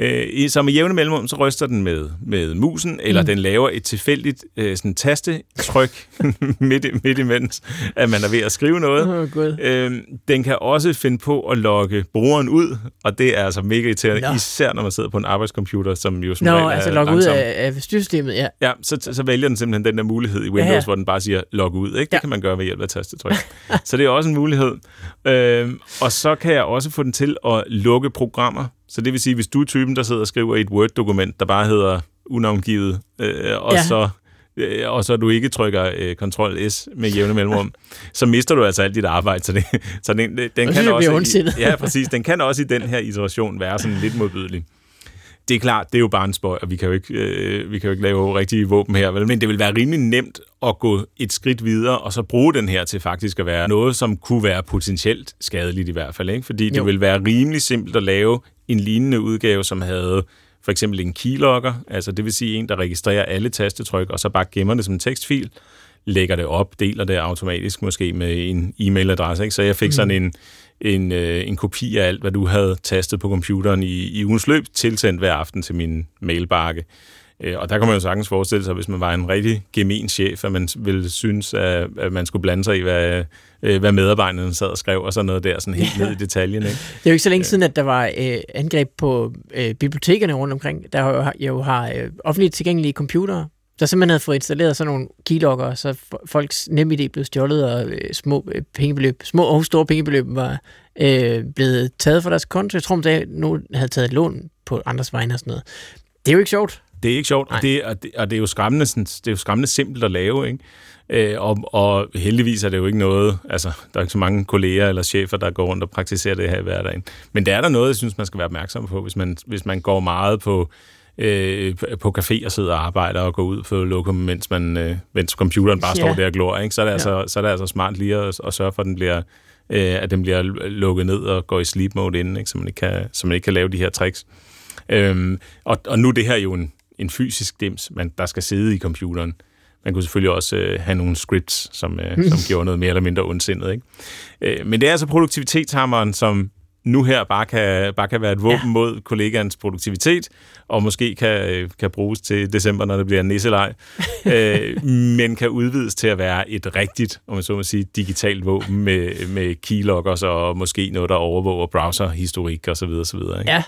Øh, så med jævne mellemrum, så ryster den med, med musen, eller mm. den laver et tilfældigt øh, sådan tastetryk midt, midt imens, at man er ved at skrive noget.
Oh,
øh, den kan også finde på at logge brugeren ud, og det er altså mega irriterende, no. især når man sidder på en arbejdscomputer, som jo som
no, altså logge ud af, af styresystemet, ja.
Ja, så, så vælger den simpelthen den der mulighed i Windows, ja, ja. hvor den bare siger log ud. Ikke? Det ja. kan man gøre ved hjælp af tastetryk. så det er også en mulighed. Øh, og så kan jeg også få den til at lukke programmer, så det vil sige, hvis du er typen, der sidder og skriver i et Word-dokument, der bare hedder unavngivet, øh, og ja. så øh, og så du ikke trykker øh, Ctrl-S med jævne mellemrum, så mister du altså alt dit arbejde. Så, det, så den, den
og
kan
også...
I, ja, præcis. Den kan også i den her iteration være sådan lidt modbydelig det er klart, det er jo bare en spøj, og vi kan jo ikke, øh, vi kan jo ikke lave rigtige våben her, vel? men det vil være rimelig nemt at gå et skridt videre, og så bruge den her til faktisk at være noget, som kunne være potentielt skadeligt i hvert fald. Ikke? Fordi jo. det vil være rimelig simpelt at lave en lignende udgave, som havde for eksempel en keylogger, altså det vil sige en, der registrerer alle tastetryk, og så bare gemmer det som en tekstfil, lægger det op, deler det automatisk måske med en e-mailadresse. Ikke? Så jeg fik mm. sådan en, en, øh, en kopi af alt, hvad du havde tastet på computeren i, i ugens løb, tilsendt hver aften til min mailbakke. Øh, og der kan man jo sagtens forestille sig, hvis man var en rigtig gemen chef, at man ville synes, at, at man skulle blande sig i, hvad, øh, hvad medarbejderne sad og skrev, og sådan noget der, sådan helt ja. ned i detaljen. Ikke?
Det er jo ikke så længe siden, at der var øh, angreb på øh, bibliotekerne rundt omkring, der jo, jo har øh, offentligt tilgængelige computere, der simpelthen havde fået installeret sådan nogle keylogger, så folks NemID blev stjålet, og øh, små øh, pengebeløb, små og store pengebeløb var øh, blevet taget fra deres konto. Jeg tror, at nogen havde taget et lån på andres vegne og sådan noget. Det er jo ikke sjovt.
Det er ikke sjovt, og det, og, det, og det er jo skræmmende, sådan, det er jo skræmmende simpelt at lave, ikke? Øh, og, og heldigvis er det jo ikke noget, altså der er ikke så mange kolleger eller chefer, der går rundt og praktiserer det her i hverdagen. Men det er der noget, jeg synes, man skal være opmærksom på, hvis man, hvis man går meget på, øh, på café og sidder og arbejder og går ud på lokum, mens, man, øh, mens computeren bare ja. står der og glor, ikke? Så, er det ja. altså, så er det altså smart lige at, at sørge for, at den bliver øh, at den bliver lukket ned og går i sleep mode inden, ikke? Så, man ikke kan, så man ikke kan lave de her tricks. Øhm, og, og nu er det her jo en, en fysisk dims, man, der skal sidde i computeren. Man kunne selvfølgelig også øh, have nogle scripts, som, øh, som gjorde noget mere eller mindre ondsindet. Ikke? Øh, men det er altså produktivitetshammeren, som nu her bare kan, bare kan være et våben ja. mod kollegaens produktivitet, og måske kan, kan bruges til december, når det bliver nisselej, øh, men kan udvides til at være et rigtigt, om man så må sige, digitalt våben med, med keyloggers og måske noget, der overvåger browserhistorik osv. Ikke?
Ja,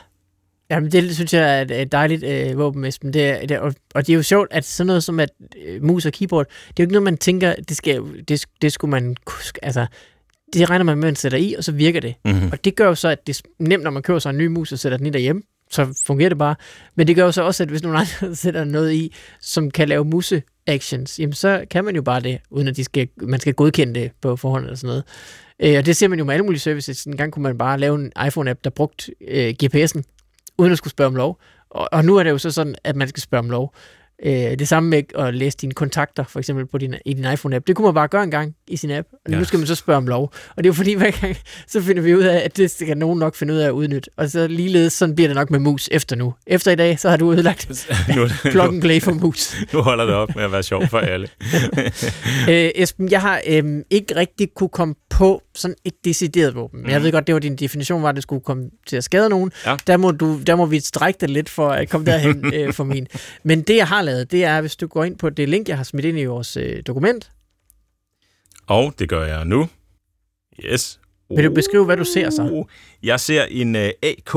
Jamen, det synes jeg er et dejligt øh, våben, Esben. Det, det, og, og det er jo sjovt, at sådan noget som at øh, mus og keyboard, det er jo ikke noget, man tænker, det, skal, det, det skulle man... Altså, det regner man med, at man sætter i, og så virker det. Mm-hmm. Og det gør jo så, at det er nemt, når man køber sig en ny mus og sætter den i derhjemme, så fungerer det bare. Men det gør jo så også, at hvis nogen andre sætter noget i, som kan lave muse actions, jamen så kan man jo bare det, uden at de skal, man skal godkende det på forhånd eller sådan noget. Øh, og det ser man jo med alle mulige services. En gang kunne man bare lave en iPhone-app, der brugte øh, GPS'en, uden at skulle spørge om lov. Og, og nu er det jo så sådan, at man skal spørge om lov. Øh, det samme med at læse dine kontakter, for eksempel på din, i din iPhone-app. Det kunne man bare gøre en gang i sin app, og ja. nu skal man så spørge om lov. Og det er jo fordi, hver gang, så finder vi ud af, at det skal nogen nok finde ud af at udnytte. Og så ligeledes, sådan bliver det nok med mus efter nu. Efter i dag, så har du ødelagt plug and play for mus.
nu holder det op med at være sjov for alle.
øh, Esben, jeg har øh, ikke rigtig kunne komme på sådan et decideret våben. Men mm. jeg mhm. ved godt, det var din definition, var, at det skulle komme til at skade nogen. Ja. Der, må du, der må vi strække det lidt for at komme derhen øh, for min. Men det, jeg har lavet, det er, hvis du går ind på det link, jeg har smidt ind i vores øh, dokument.
Og det gør jeg nu. Yes.
Vil du beskrive, hvad du ser så? Uh,
jeg ser en uh, AK-47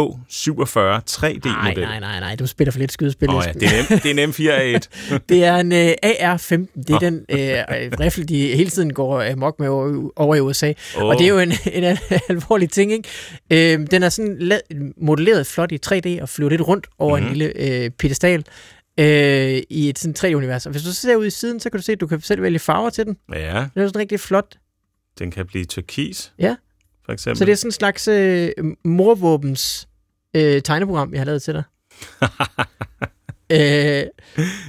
3D-model. Nej,
nej, nej, nej, du spiller for lidt skydespil.
Oh, ja, det, er en, det er en M4A1.
det er en uh, AR-15. Det er oh. den uh, rifle, de hele tiden går amok med over, over i USA. Oh. Og det er jo en, en alvorlig ting, ikke? Uh, den er sådan modelleret flot i 3D og flyver lidt rundt over mm-hmm. en mhm. lille uh, pedestal øh, i et sådan 3D-univers. Og hvis du ser ud i siden, så kan du se, at du kan selv vælge farver til den.
Ja.
Det er sådan rigtig flot.
Den kan blive turkis.
Ja
for eksempel.
Så det er sådan en slags øh, morvåbens øh, tegneprogram, jeg har lavet til dig. øh,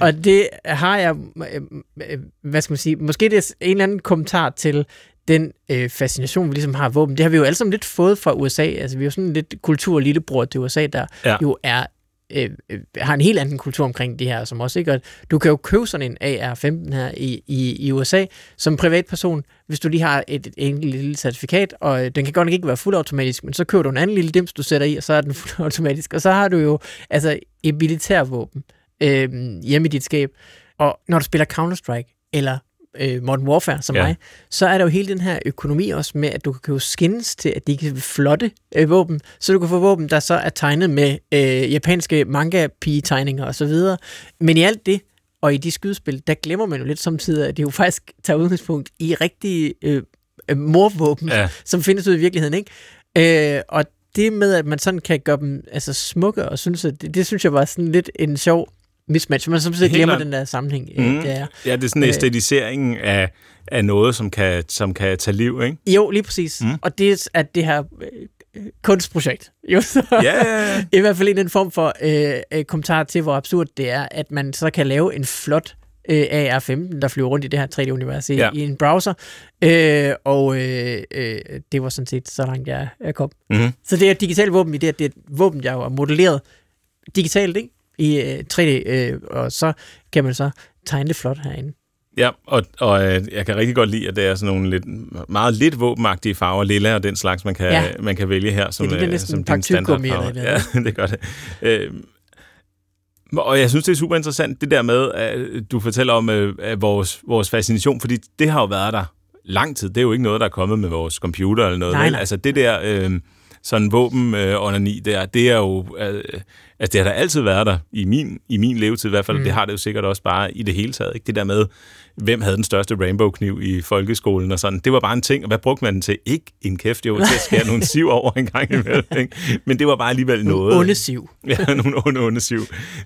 og det har jeg, øh, øh, hvad skal man sige, måske det er en eller anden kommentar til den øh, fascination, vi ligesom har af våben. Det har vi jo alle sammen lidt fået fra USA. Altså, vi er jo sådan lidt kultur lillebror til USA, der ja. jo er Øh, øh, har en helt anden kultur omkring det her, som også ikke, du kan jo købe sådan en AR-15 her i, i, i USA som privatperson, hvis du lige har et, et enkelt lille certifikat, og øh, den kan godt nok ikke være fuldautomatisk, men så køber du en anden lille dims, du sætter i, og så er den fuldautomatisk, og så har du jo altså et militærvåben øh, hjemme i dit skab, og når du spiller Counter-Strike, eller øh, Modern Warfare som ja. mig, så er der jo hele den her økonomi også med, at du kan købe skins til, at de kan flotte øh, våben, så du kan få våben, der så er tegnet med øh, japanske manga-pige-tegninger osv. Men i alt det, og i de skydespil, der glemmer man jo lidt samtidig, at det jo faktisk tager udgangspunkt i rigtige øh, øh, morvåben, ja. som findes ud i virkeligheden, ikke? Øh, og det med, at man sådan kan gøre dem altså, smukke, og synes, at det, det synes jeg var sådan lidt en sjov mismatch. Man samtidig glemmer den der sammenhæng. Mm. Det er.
Ja, det er sådan en æstetisering af, af noget, som kan, som kan tage liv, ikke?
Jo, lige præcis. Mm. Og det er, at det her øh, kunstprojekt. Jo, så
ja.
I hvert fald en form for øh, øh, kommentar til, hvor absurd det er, at man så kan lave en flot øh, AR-15, der flyver rundt i det her 3D-univers i, ja. i en browser. Øh, og øh, øh, det var sådan set så langt, jeg, jeg kom. Mm-hmm. Så det er et digitalt våben i det, at det er et våben, jeg har modelleret digitalt, ikke? I øh, 3D, øh, og så kan man så tegne det flot herinde.
Ja, og, og øh, jeg kan rigtig godt lide, at det er sådan nogle lidt, meget lidt våbenagtige farver, lilla og den slags, man kan, ja. man kan vælge her som,
det er
øh, som din standardfarve.
Ja,
det gør det. Øh, Og jeg synes, det er super interessant, det der med, at du fortæller om øh, at vores, vores fascination, fordi det har jo været der lang tid. Det er jo ikke noget, der er kommet med vores computer eller noget.
Nej, nej.
Altså det der øh, sådan våben øh, onani der, det er jo... Øh, altså det har da altid været der i min, i min levetid i hvert fald. Mm. Det har det jo sikkert også bare i det hele taget. Ikke? Det der med, hvem havde den største rainbow-kniv i folkeskolen og sådan. Det var bare en ting, og hvad brugte man den til? Ikke en kæft, jo, til at skære nogle siv over en gang imellem. Ikke? Men det var bare alligevel noget.
Onde siv.
Ja, nogle onde, onde siv.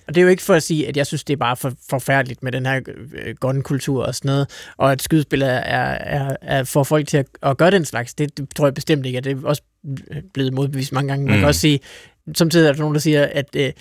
Og det er jo ikke for at sige, at jeg synes, det er bare for, forfærdeligt med den her øh, gun-kultur og sådan noget, og at skydespil er, er, er for folk til at, at gøre den slags. Det, det tror jeg bestemt ikke, at det er også blevet modbevist mange gange. Man mm. kan også sige, samtidig er der nogen, der siger, at øh,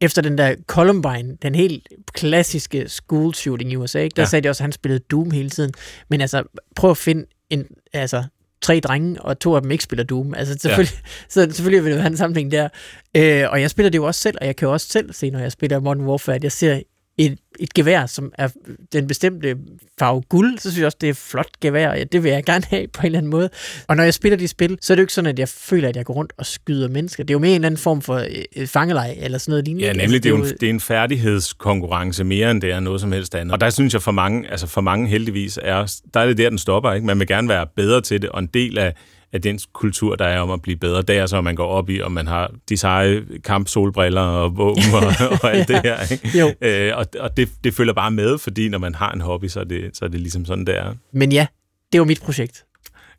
efter den der Columbine, den helt klassiske school shooting i USA, ikke? der ja. sagde de også, at han spillede Doom hele tiden. Men altså, prøv at finde en, altså, tre drenge, og to af dem ikke spiller Doom. Altså selvfølgelig, ja. så selvfølgelig vil det være en sammenhæng der. Øh, og jeg spiller det jo også selv, og jeg kan jo også selv se, når jeg spiller Modern Warfare, at jeg ser et, et gevær, som er den bestemte farve guld, så synes jeg også, det er et flot gevær, og det vil jeg gerne have på en eller anden måde. Og når jeg spiller de spil, så er det jo ikke sådan, at jeg føler, at jeg går rundt og skyder mennesker. Det er jo mere en eller anden form for øh, fangelej, eller sådan noget lignende.
Ja, nemlig, det er, jo en, det er en færdighedskonkurrence mere, end det er noget som helst andet. Og der synes jeg for mange, altså for mange heldigvis, er, der er det der, den stopper. Ikke? Man vil gerne være bedre til det, og en del af af den kultur, der er om at blive bedre. Det er så, at man går op i, og man har de seje kampsolbriller og våben og, og alt det her. Ikke? Jo. Øh, og og det, det følger bare med, fordi når man har en hobby, så er det, så er det ligesom sådan, det er.
Men ja, det var mit projekt.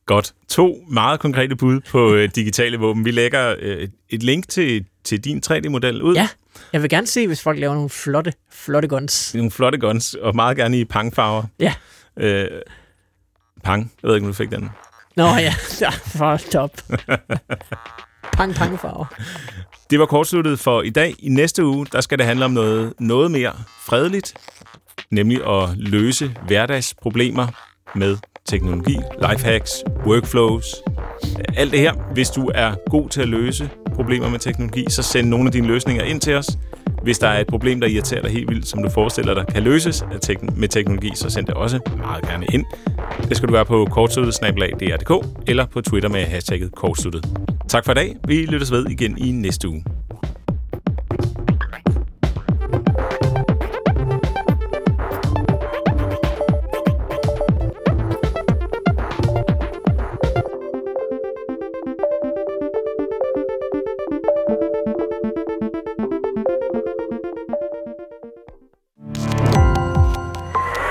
Godt. To meget konkrete bud på øh, digitale våben. Vi lægger øh, et link til, til din 3D-model ud.
Ja, jeg vil gerne se, hvis folk laver nogle flotte, flotte guns.
Nogle flotte guns, og meget gerne i pangfarver.
Ja.
Øh, pang. Jeg ved ikke, om du fik den.
Nå ja, ja for top. pang, pang farver.
Det var kortsluttet for i dag. I næste uge, der skal det handle om noget, noget mere fredeligt, nemlig at løse hverdagsproblemer med teknologi, lifehacks, workflows, alt det her. Hvis du er god til at løse problemer med teknologi, så send nogle af dine løsninger ind til os. Hvis der er et problem, der irriterer dig helt vildt, som du forestiller dig kan løses med teknologi, så send det også meget gerne ind. Det skal du gøre på kortsluttet eller på Twitter med hashtagget kortsluttet. Tak for i dag. Vi lyttes ved igen i næste uge.